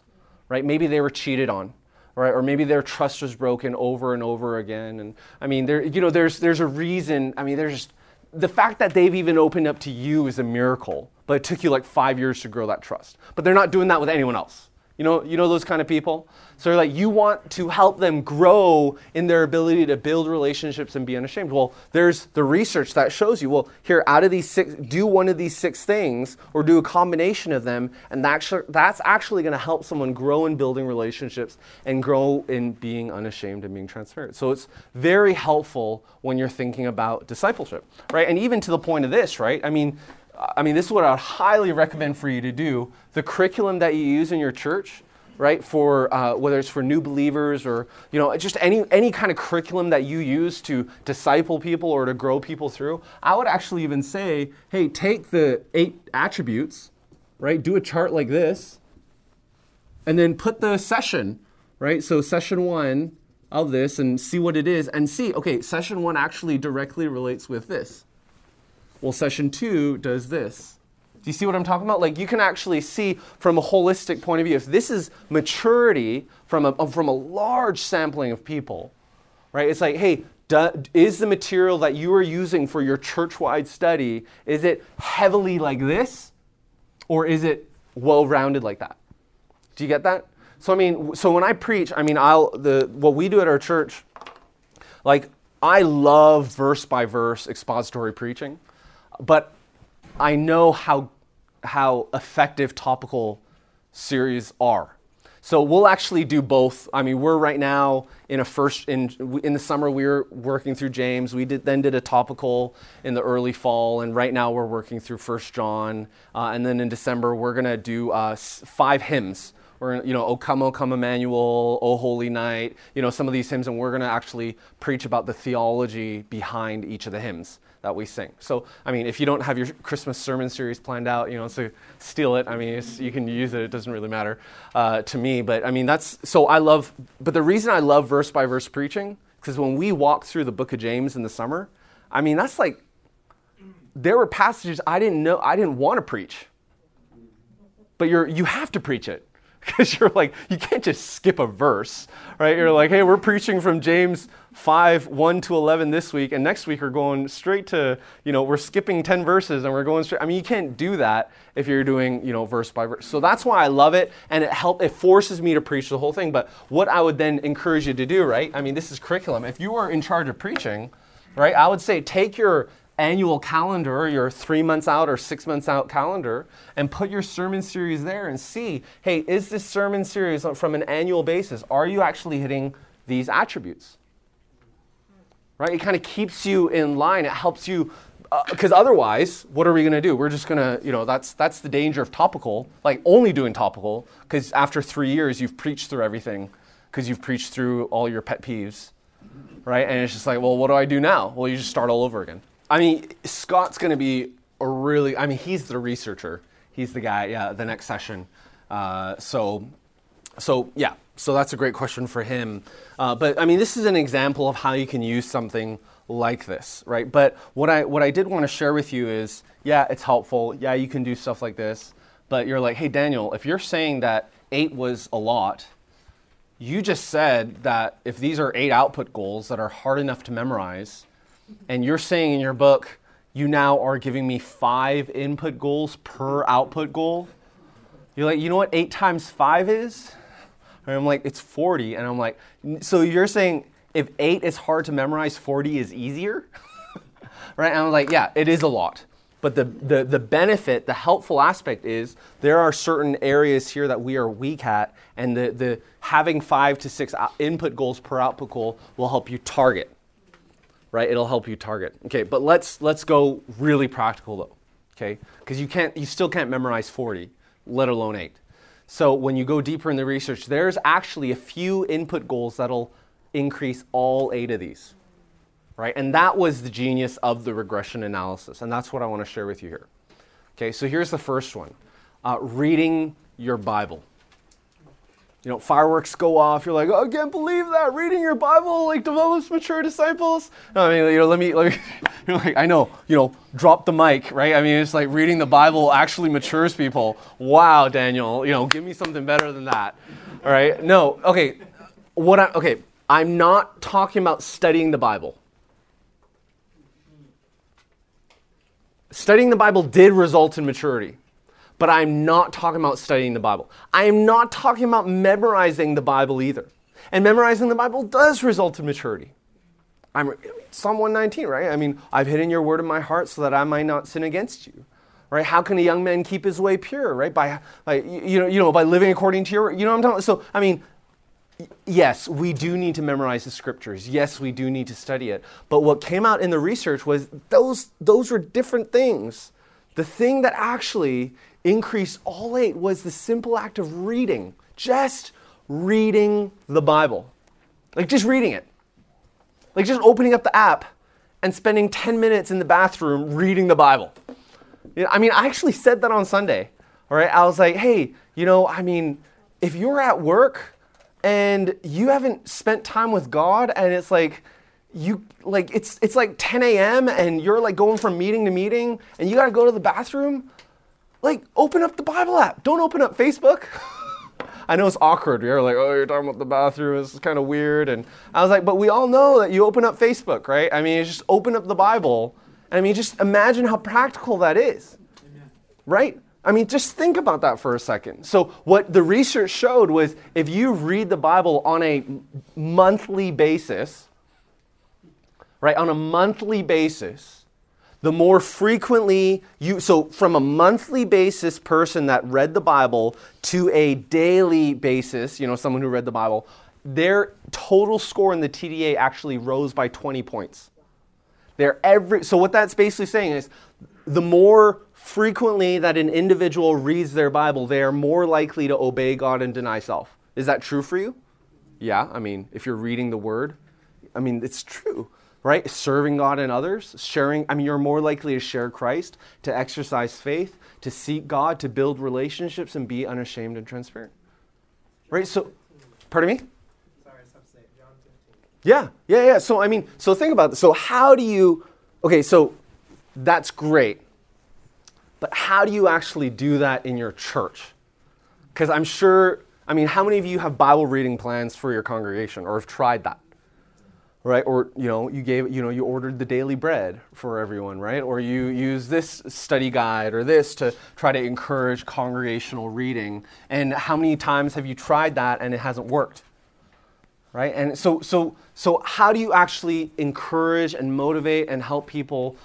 right? Maybe they were cheated on, right? Or maybe their trust was broken over and over again. And I mean, there, you know, there's, there's a reason. I mean, there's just, the fact that they've even opened up to you is a miracle, but it took you like five years to grow that trust. But they're not doing that with anyone else. You know, you know those kind of people? So like you want to help them grow in their ability to build relationships and be unashamed. Well, there's the research that shows you, well, here out of these six do one of these six things or do a combination of them and that's that's actually going to help someone grow in building relationships and grow in being unashamed and being transparent. So it's very helpful when you're thinking about discipleship, right? And even to the point of this, right? I mean, I mean, this is what I would highly recommend for you to do. The curriculum that you use in your church, right, for uh, whether it's for new believers or you know just any any kind of curriculum that you use to disciple people or to grow people through. I would actually even say, hey, take the eight attributes, right, do a chart like this, and then put the session, right. So session one of this and see what it is and see okay session one actually directly relates with this well, session two does this. Do you see what I'm talking about? Like you can actually see from a holistic point of view, if this is maturity from a, from a large sampling of people, right? It's like, hey, do, is the material that you are using for your church-wide study, is it heavily like this? Or is it well-rounded like that? Do you get that? So I mean, so when I preach, I mean, I'll the what we do at our church, like I love verse by verse expository preaching but I know how how effective topical series are. So we'll actually do both. I mean, we're right now in a first in in the summer we were working through James. We did then did a topical in the early fall, and right now we're working through First John. Uh, and then in December we're gonna do uh, five hymns We're you know, O come, O come Emmanuel, O Holy Night, you know, some of these hymns, and we're to actually preach about the theology behind each of the hymns that we sing. So, I mean, if you don't have your Christmas sermon series planned out, you know, so steal it. I mean, you can use it. It doesn't really matter uh, to me. But I mean, that's so I love. But the reason I love verse by verse preaching because when we walk through the Book of James in the summer, I mean, that's like there were passages I didn't know I didn't want to preach, but you're you have to preach it because you're like, you can't just skip a verse, right? You're like, hey, we're preaching from James 5, 1 to 11 this week, and next week we're going straight to, you know, we're skipping 10 verses and we're going straight. I mean, you can't do that if you're doing, you know, verse by verse. So that's why I love it, and it help it forces me to preach the whole thing. But what I would then encourage you to do, right? I mean, this is curriculum. If you are in charge of preaching, right, I would say take your annual calendar, your three months out or six months out calendar, and put your sermon series there and see hey, is this sermon series from an annual basis? Are you actually hitting these attributes? Right? It kind of keeps you in line. It helps you because uh, otherwise, what are we going to do? We're just going to, you know, that's that's the danger of topical, like only doing topical, because after three years you've preached through everything, because you've preached through all your pet peeves, right? And it's just like, well, what do I do now? Well, you just start all over again. I mean, Scott's going to be a really, I mean, he's the researcher. He's the guy, yeah, the next session. Uh, so, so, yeah, so that's a great question for him. Uh, but I mean, this is an example of how you can use something like this, right? But what I, what I did want to share with you is, yeah, it's helpful. Yeah, you can do stuff like this. But you're like, hey, Daniel, if you're saying that eight was a lot, you just said that if these are eight output goals that are hard enough to memorize, and you're saying in your book, you now are giving me five input goals per output goal. You're like, you know what eight times five is? And I'm like, it's 40. And I'm like, so you're saying if eight is hard to memorize, 40 is easier? right? And I'm like, yeah, it is a lot. But the, the, the benefit, the helpful aspect is there are certain areas here that we are weak at, and the, the having five to six uh, input goals per output goal will help you target right? It'll help you target. Okay, but let's let's go really practical though. Okay, because you can't you still can't memorize 40, let alone eight. So when you go deeper in the research, there's actually a few input goals that'll increase all eight of these. Right? And that was the genius of the regression analysis. And that's what I want to share with you here. Okay, so here's the first one uh, reading your Bible you know, fireworks go off. You're like, oh, I can't believe that. Reading your Bible like develops mature disciples. No, I mean, you know, let me, let me. You're like, I know, you know, drop the mic, right? I mean, it's like reading the Bible actually matures people. Wow, Daniel, you know, give me something better than that. All right? No, okay. What I okay, I'm not talking about studying the Bible. Studying the Bible did result in maturity but I'm not talking about studying the Bible. I am not talking about memorizing the Bible either. And memorizing the Bible does result in maturity. I'm, Psalm 119, right? I mean, I've hidden your word in my heart so that I might not sin against you. Right? How can a young man keep his way pure? Right? By, by you know, you know, by living according to your, you know what I'm talking about? So, I mean, yes, we do need to memorize the scriptures. Yes, we do need to study it. But what came out in the research was those, those were different things. The thing that actually increased all eight was the simple act of reading, just reading the Bible. Like just reading it. Like just opening up the app and spending 10 minutes in the bathroom reading the Bible. I mean, I actually said that on Sunday. All right. I was like, hey, you know, I mean, if you're at work and you haven't spent time with God and it's like, you like it's it's like 10 a.m. and you're like going from meeting to meeting and you gotta go to the bathroom, like, open up the Bible app. Don't open up Facebook. I know it's awkward. You're like, oh, you're talking about the bathroom. It's kind of weird. And I was like, but we all know that you open up Facebook, right? I mean, you just open up the Bible. And I mean, just imagine how practical that is, right? I mean, just think about that for a second. So, what the research showed was if you read the Bible on a monthly basis, right, on a monthly basis, the more frequently you, so from a monthly basis person that read the Bible to a daily basis, you know, someone who read the Bible, their total score in the TDA actually rose by 20 points. They're every so what that's basically saying is the more frequently that an individual reads their Bible, they are more likely to obey God and deny self. Is that true for you? Yeah, I mean, if you're reading the word, I mean, it's true, right? Serving God and others, sharing, I mean, you're more likely to share Christ, to exercise faith, to seek God, to build relationships and be unashamed and transparent. Right? So, pardon me? Sorry, I stopped saying Johnson. Yeah, yeah, yeah. So, I mean, so think about this. So, how do you, okay, so that's great. But how do you actually do that in your church? Because I'm sure, I mean, how many of you have Bible reading plans for your congregation or have tried that? Right? Or, you know, you gave, you know, you ordered the daily bread for everyone, right? Or you use this study guide or this to try to encourage congregational reading. And how many times have you tried that and it hasn't worked? Right? And so, so, so how do you actually encourage and motivate and help people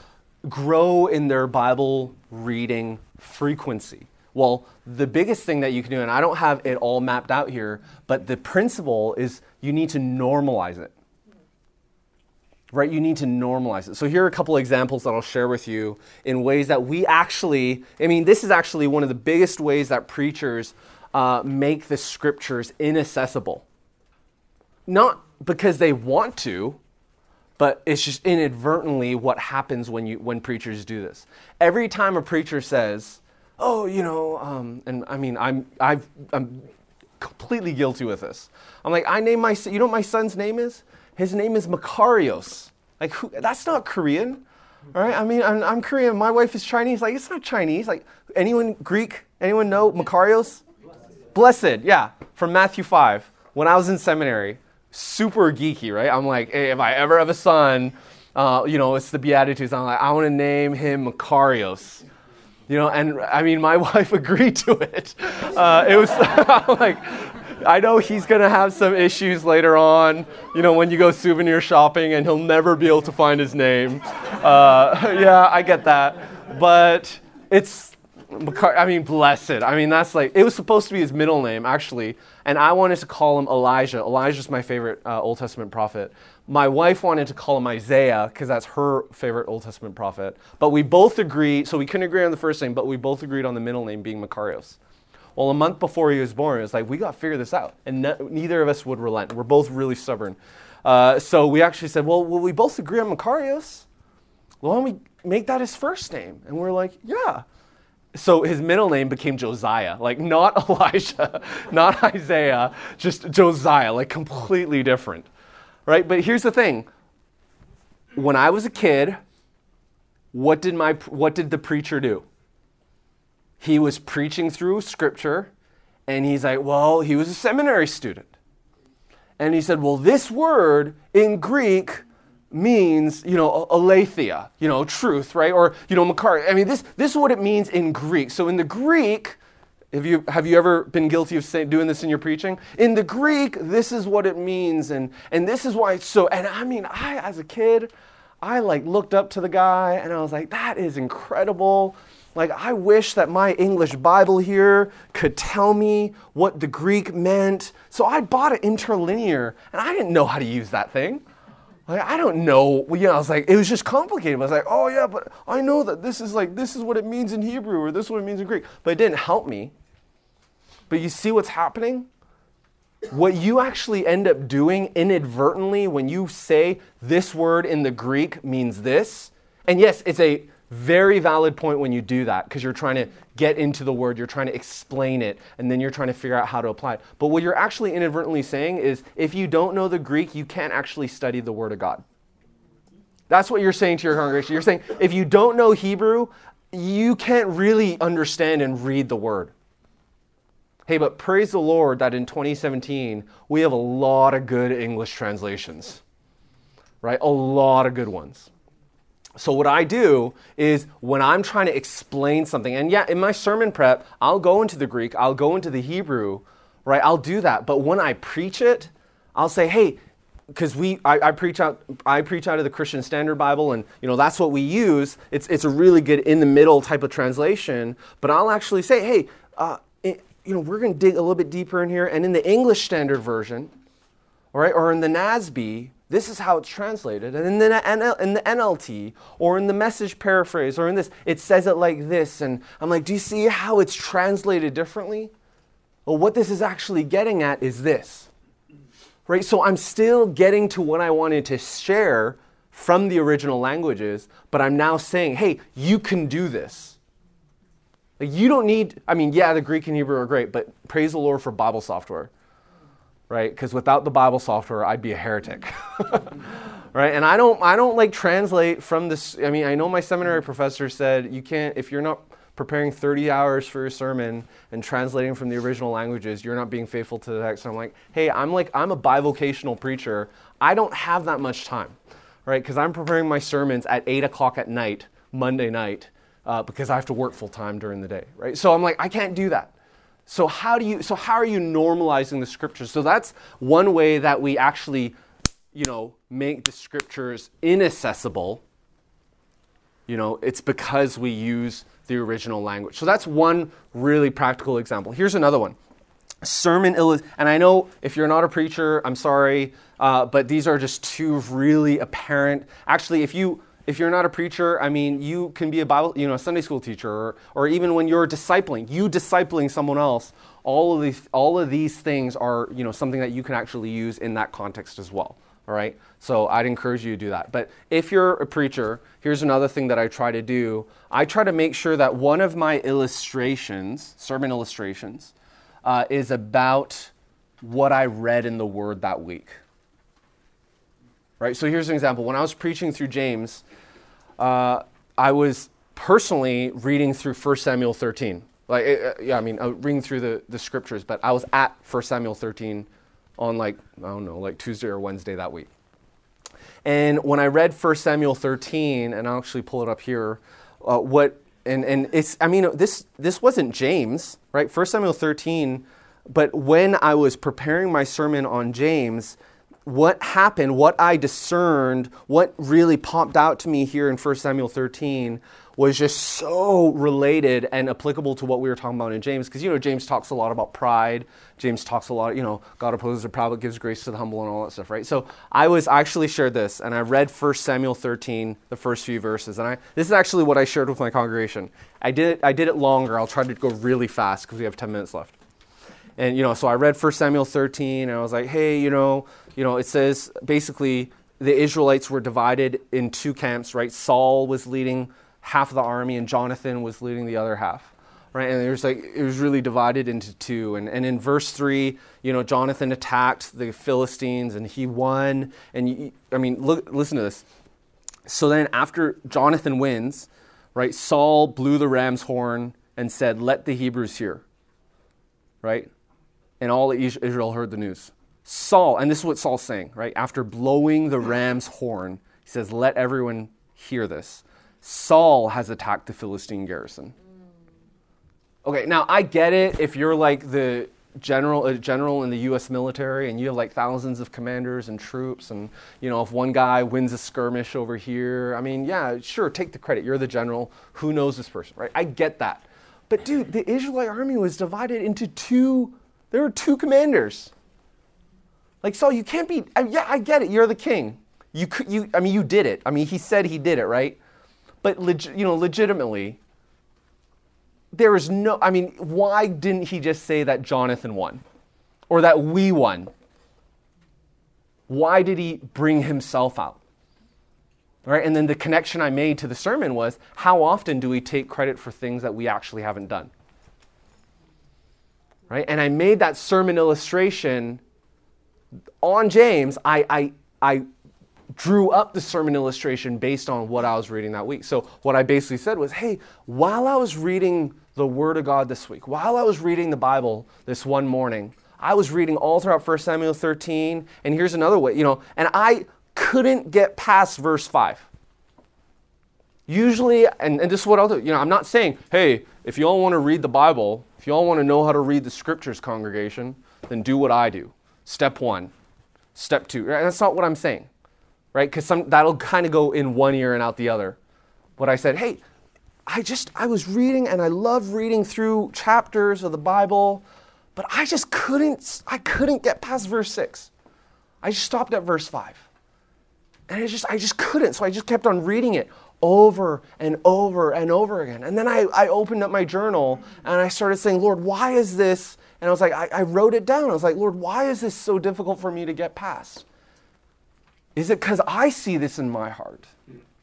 grow in their Bible reading frequency? Well, the biggest thing that you can do, and I don't have it all mapped out here, but the principle is you need to normalize it. Right? You need to normalize it. So, here are a couple examples that I'll share with you in ways that we actually, I mean, this is actually one of the biggest ways that preachers uh, make the scriptures inaccessible. Not because they want to, but it's just inadvertently what happens when you when preachers do this. Every time a preacher says, "Oh, you know," um, and I mean, I'm i am completely guilty with this. I'm like, I name my you know what my son's name is? His name is Makarios. Like, who, that's not Korean, right? I mean, I'm, I'm Korean. My wife is Chinese. Like, it's not Chinese. Like, anyone Greek? Anyone know Makarios? Blessed. Blessed. Yeah, from Matthew five. When I was in seminary, super geeky, right? I'm like, hey, if I ever have a son, uh, you know, it's the Beatitudes. I'm like, I want to name him Makarios. You know, and I mean, my wife agreed to it. Uh, it was like, I know he's going to have some issues later on, you know, when you go souvenir shopping and he'll never be able to find his name. Uh, yeah, I get that. But it's I mean, blessed. I mean, that's like, it was supposed to be his middle name, actually. And I wanted to call him Elijah. Elijah's my favorite uh, Old Testament prophet. My wife wanted to call him Isaiah because that's her favorite Old Testament prophet. But we both agreed, so we couldn't agree on the first name, but we both agreed on the middle name being Makarios. Well, a month before he was born, it was like, we got to figure this out. And ne- neither of us would relent. We're both really stubborn. Uh, so we actually said, well, will we both agree on Makarios? Well, why don't we make that his first name? And we're like, yeah so his middle name became Josiah, like not Elijah, not Isaiah, just Josiah, like completely different. Right? But here's the thing. When I was a kid, what did my what did the preacher do? He was preaching through scripture and he's like, "Well, he was a seminary student." And he said, "Well, this word in Greek means, you know, aletheia, you know, truth, right? Or, you know, makar. I mean, this, this is what it means in Greek. So in the Greek, have you, have you ever been guilty of say, doing this in your preaching? In the Greek, this is what it means, and, and this is why so. And I mean, I, as a kid, I like looked up to the guy and I was like, that is incredible. Like, I wish that my English Bible here could tell me what the Greek meant. So I bought an interlinear, and I didn't know how to use that thing. Like, I don't know. You know, I was like, it was just complicated. I was like, oh yeah, but I know that this is like, this is what it means in Hebrew or this is what it means in Greek. But it didn't help me. But you see what's happening? What you actually end up doing inadvertently when you say this word in the Greek means this, and yes, it's a very valid point when you do that because you're trying to get into the word, you're trying to explain it, and then you're trying to figure out how to apply it. But what you're actually inadvertently saying is if you don't know the Greek, you can't actually study the word of God. That's what you're saying to your congregation. You're saying if you don't know Hebrew, you can't really understand and read the word. Hey, but praise the Lord that in 2017, we have a lot of good English translations, right? A lot of good ones. So, what I do is when I'm trying to explain something, and yeah, in my sermon prep, I'll go into the Greek, I'll go into the Hebrew, right? I'll do that. But when I preach it, I'll say, hey, because we I, I, preach out I preach out of the Christian Standard Bible and you know that's what we use. It's it's a really good in the middle type of translation. But I'll actually say, hey, uh, it, you know, we're going to dig a little bit deeper in here, and in the English Standard Version, all right, or in the NASB, this is how it's translated. And in the, in the NLT or in the message paraphrase or in this, it says it like this. And I'm like, do you see how it's translated differently? Well, what this is actually getting at is this. Right? So I'm still getting to what I wanted to share from the original languages, but I'm now saying, hey, you can do this. Like, you don't need, I mean, yeah, the Greek and Hebrew are great, but praise the Lord for Bible software right? Because without the Bible software, I'd be a heretic. right? And I don't I don't like translate from this I mean, I know my seminary professor said you can't if you're not preparing 30 hours for your sermon and translating from the original languages, you're not being faithful to the text. And I'm like, hey, I'm like I'm a bivocational preacher. I don't have that much time, right? Because I'm preparing my sermons at eight o'clock at night, Monday night, uh, because I have to work full time during the day, right? So I'm like, I can't do that. So how do you so how are you normalizing the scriptures? So that's one way that we actually, you know, make the scriptures inaccessible. You know, it's because we use the original language. So that's one really practical example. Here's another one. Sermon illustration, and I know if you're not a preacher, I'm sorry, uh, but these are just two really apparent. Actually, if you if you're not a preacher, I mean, you can be a Bible, you know, a Sunday school teacher, or, or even when you're discipling, you discipling someone else. All of these, all of these things are, you know, something that you can actually use in that context as well. All right. So I'd encourage you to do that. But if you're a preacher, here's another thing that I try to do. I try to make sure that one of my illustrations, sermon illustrations, uh, is about what I read in the Word that week right? So here's an example. When I was preaching through James, uh, I was personally reading through 1 Samuel 13. Like, uh, yeah, I mean, uh, reading through the, the scriptures, but I was at 1 Samuel 13 on like, I don't know, like Tuesday or Wednesday that week. And when I read 1 Samuel 13, and I'll actually pull it up here, uh, what, and, and it's, I mean, this, this wasn't James, right? 1 Samuel 13, but when I was preparing my sermon on James, what happened, what I discerned, what really popped out to me here in 1 Samuel 13 was just so related and applicable to what we were talking about in James. Because, you know, James talks a lot about pride. James talks a lot, you know, God opposes the proud but gives grace to the humble and all that stuff, right? So I was I actually shared this and I read 1 Samuel 13, the first few verses. And I this is actually what I shared with my congregation. I did I did it longer. I'll try to go really fast because we have 10 minutes left. And, you know, so I read 1 Samuel 13 and I was like, hey, you know, you know, it says basically the Israelites were divided in two camps, right? Saul was leading half of the army and Jonathan was leading the other half. Right, and it was like it was really divided into two. And, and in verse three, you know, Jonathan attacked the Philistines and he won. And you, I mean, look, listen to this. So then, after Jonathan wins, right, Saul blew the ram's horn and said, "Let the Hebrews hear." Right, and all Israel heard the news. Saul, and this is what Saul's saying, right? After blowing the ram's horn, he says, Let everyone hear this. Saul has attacked the Philistine garrison. Okay, now I get it if you're like the general a general in the US military and you have like thousands of commanders and troops and you know if one guy wins a skirmish over here, I mean, yeah, sure, take the credit. You're the general. Who knows this person, right? I get that. But dude, the Israelite army was divided into two there were two commanders. Like Saul, you can't be. I, yeah, I get it. You're the king. You could. You. I mean, you did it. I mean, he said he did it, right? But leg, you know, legitimately, there is no. I mean, why didn't he just say that Jonathan won, or that we won? Why did he bring himself out? Right? And then the connection I made to the sermon was how often do we take credit for things that we actually haven't done? Right? And I made that sermon illustration on James, I, I, I drew up the sermon illustration based on what I was reading that week. So, what I basically said was, hey, while I was reading the Word of God this week, while I was reading the Bible this one morning, I was reading all throughout 1 Samuel 13, and here's another way, you know, and I couldn't get past verse 5. Usually, and, and this is what I'll do, you know, I'm not saying, hey, if you all want to read the Bible, if you all want to know how to read the scriptures, congregation, then do what I do. Step one, step two. That's not what I'm saying, right? Because that'll kind of go in one ear and out the other. But I said, hey, I just, I was reading and I love reading through chapters of the Bible, but I just couldn't, I couldn't get past verse six. I just stopped at verse five. And I just, I just couldn't. So I just kept on reading it over and over and over again. And then I, I opened up my journal and I started saying, Lord, why is this? And I was like, I, I wrote it down. I was like, Lord, why is this so difficult for me to get past? Is it because I see this in my heart?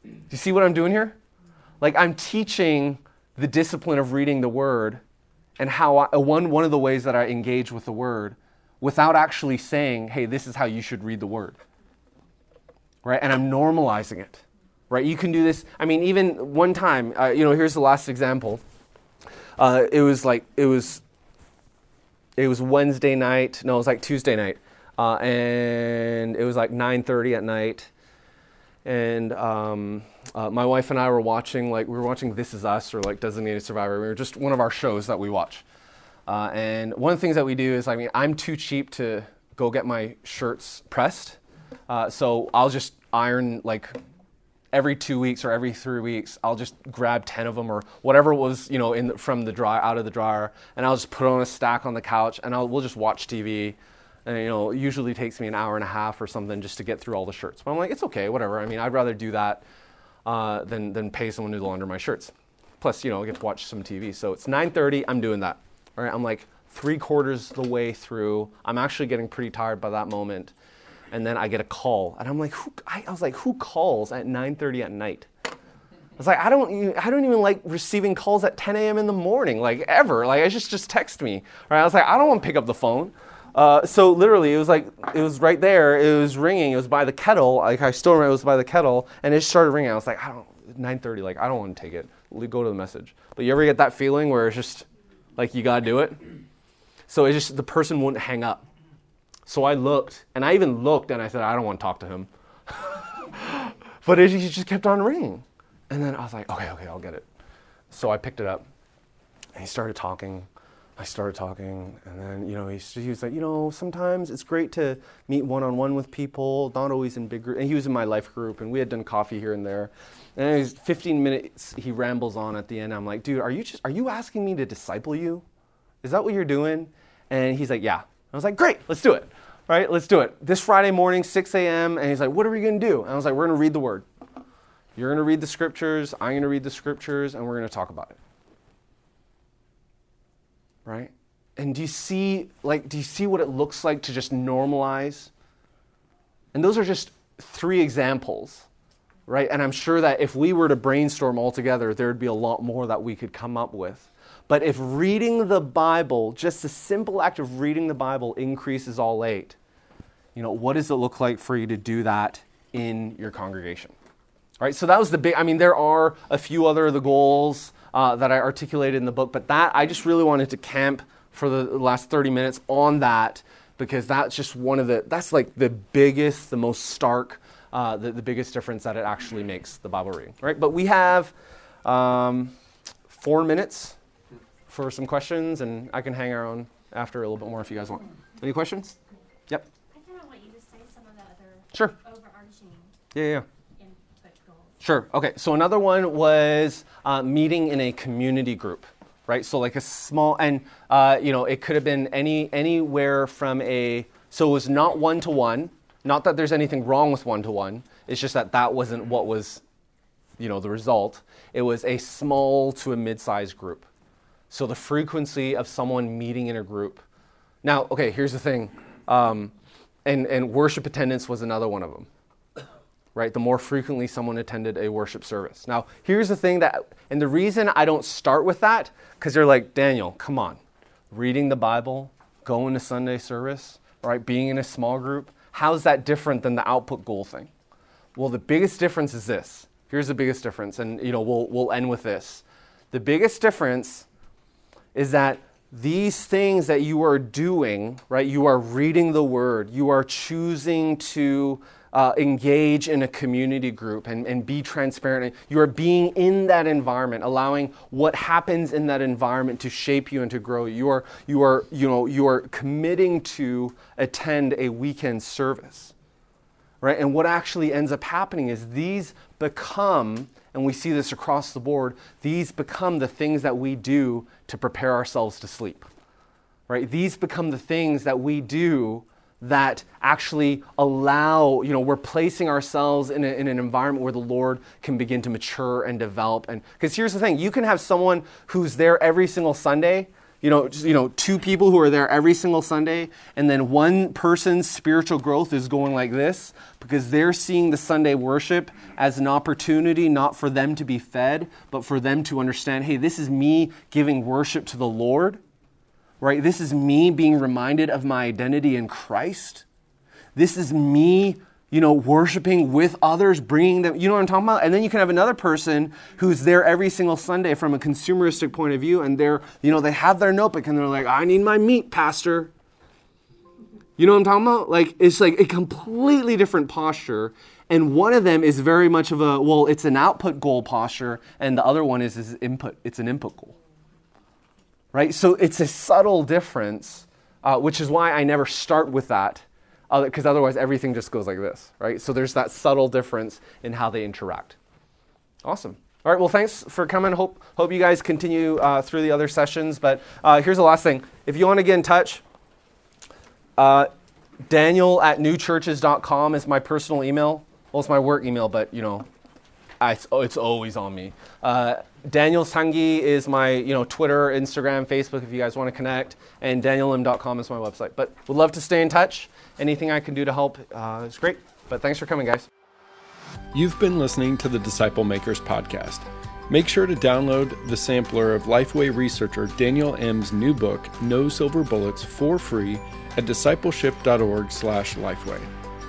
Do you see what I'm doing here? Like I'm teaching the discipline of reading the word and how I, one, one of the ways that I engage with the word without actually saying, hey, this is how you should read the word. Right? And I'm normalizing it. Right? You can do this. I mean, even one time, uh, you know, here's the last example. Uh, it was like, it was, it was Wednesday night. No, it was like Tuesday night. Uh, and it was like 9.30 at night. And um, uh, my wife and I were watching, like, we were watching This Is Us or like Designated Survivor. We were just one of our shows that we watch. Uh, and one of the things that we do is, I mean, I'm too cheap to go get my shirts pressed. Uh, so I'll just iron like every two weeks or every three weeks. I'll just grab ten of them or whatever was, you know, in the, from the dryer out of the dryer, and I'll just put on a stack on the couch, and I'll we'll just watch TV. And you know, it usually takes me an hour and a half or something just to get through all the shirts. But I'm like, it's okay, whatever. I mean, I'd rather do that uh, than than pay someone to launder my shirts. Plus, you know, I get to watch some TV. So it's 9:30. I'm doing that. All right, I'm like three quarters the way through. I'm actually getting pretty tired by that moment, and then I get a call, and I'm like, who, I, I was like, who calls at 9:30 at night? I was like, I don't, I don't even like receiving calls at 10 a.m. in the morning, like ever. Like, I just just text me. Right? I was like, I don't want to pick up the phone. Uh, so literally, it was like it was right there. It was ringing. It was by the kettle. Like I still remember it was by the kettle, and it started ringing. I was like, I don't. 9:30. Like I don't want to take it. Go to the message. But you ever get that feeling where it's just like you gotta do it? So it just the person wouldn't hang up. So I looked, and I even looked, and I said, I don't want to talk to him. but it just kept on ringing, and then I was like, okay, okay, I'll get it. So I picked it up, and he started talking. I started talking, and then you know he, he was like, you know, sometimes it's great to meet one on one with people, not always in big groups. And he was in my life group, and we had done coffee here and there. And was 15 minutes. He rambles on at the end. I'm like, dude, are you just are you asking me to disciple you? Is that what you're doing? And he's like, yeah. I was like, great, let's do it. Right, let's do it. This Friday morning, 6 a.m. And he's like, what are we going to do? And I was like, we're going to read the Word. You're going to read the scriptures. I'm going to read the scriptures, and we're going to talk about it right? And do you see like do you see what it looks like to just normalize? And those are just three examples, right? And I'm sure that if we were to brainstorm all together, there'd be a lot more that we could come up with. But if reading the Bible, just the simple act of reading the Bible increases all eight, you know, what does it look like for you to do that in your congregation? Right? So that was the big, I mean, there are a few other of the goals uh, that I articulated in the book. But that, I just really wanted to camp for the last 30 minutes on that because that's just one of the, that's like the biggest, the most stark, uh, the, the biggest difference that it actually makes the Bible reading, right? But we have um, four minutes for some questions, and I can hang around after a little bit more if you guys want. Any questions? Yep. I kind of want you to say some of the other sure. overarching. Yeah, yeah. Sure. Okay. So another one was uh, meeting in a community group, right? So like a small, and uh, you know, it could have been any anywhere from a. So it was not one to one. Not that there's anything wrong with one to one. It's just that that wasn't what was, you know, the result. It was a small to a mid-sized group. So the frequency of someone meeting in a group. Now, okay, here's the thing, um, and and worship attendance was another one of them right? The more frequently someone attended a worship service. Now, here's the thing that, and the reason I don't start with that, because you're like, Daniel, come on. Reading the Bible, going to Sunday service, right? Being in a small group, how's that different than the output goal thing? Well, the biggest difference is this. Here's the biggest difference, and you know, we'll, we'll end with this. The biggest difference is that these things that you are doing, right? You are reading the word, you are choosing to uh, engage in a community group and, and be transparent. You are being in that environment, allowing what happens in that environment to shape you and to grow you. Are, you are, you know, you are committing to attend a weekend service. Right? And what actually ends up happening is these become, and we see this across the board, these become the things that we do to prepare ourselves to sleep. Right? These become the things that we do that actually allow, you know, we're placing ourselves in, a, in an environment where the Lord can begin to mature and develop. And because here's the thing, you can have someone who's there every single Sunday, you know, just, you know, two people who are there every single Sunday, and then one person's spiritual growth is going like this because they're seeing the Sunday worship as an opportunity not for them to be fed, but for them to understand, hey, this is me giving worship to the Lord right? This is me being reminded of my identity in Christ. This is me, you know, worshiping with others, bringing them, you know what I'm talking about? And then you can have another person who's there every single Sunday from a consumeristic point of view, and they're, you know, they have their notebook and they're like, I need my meat, Pastor. You know what I'm talking about? Like, it's like a completely different posture. And one of them is very much of a, well, it's an output goal posture, and the other one is, is input, it's an input goal right? So it's a subtle difference, uh, which is why I never start with that, because uh, otherwise everything just goes like this, right? So there's that subtle difference in how they interact. Awesome. All right, well, thanks for coming. Hope, hope you guys continue uh, through the other sessions. But uh, here's the last thing. If you want to get in touch, uh, Daniel at newchurches.com is my personal email. Well, it's my work email, but, you know, I, oh, it's always on me. Daniel Sangi is my you know Twitter, Instagram, Facebook if you guys want to connect, and danielim.com is my website. But would love to stay in touch. Anything I can do to help uh, is great. But thanks for coming, guys. You've been listening to the Disciple Makers podcast. Make sure to download the sampler of Lifeway researcher Daniel Im's new book, No Silver Bullets, for free at discipleship.org/lifeway.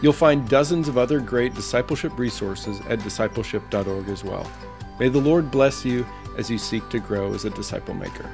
You'll find dozens of other great discipleship resources at discipleship.org as well. May the Lord bless you as you seek to grow as a disciple maker.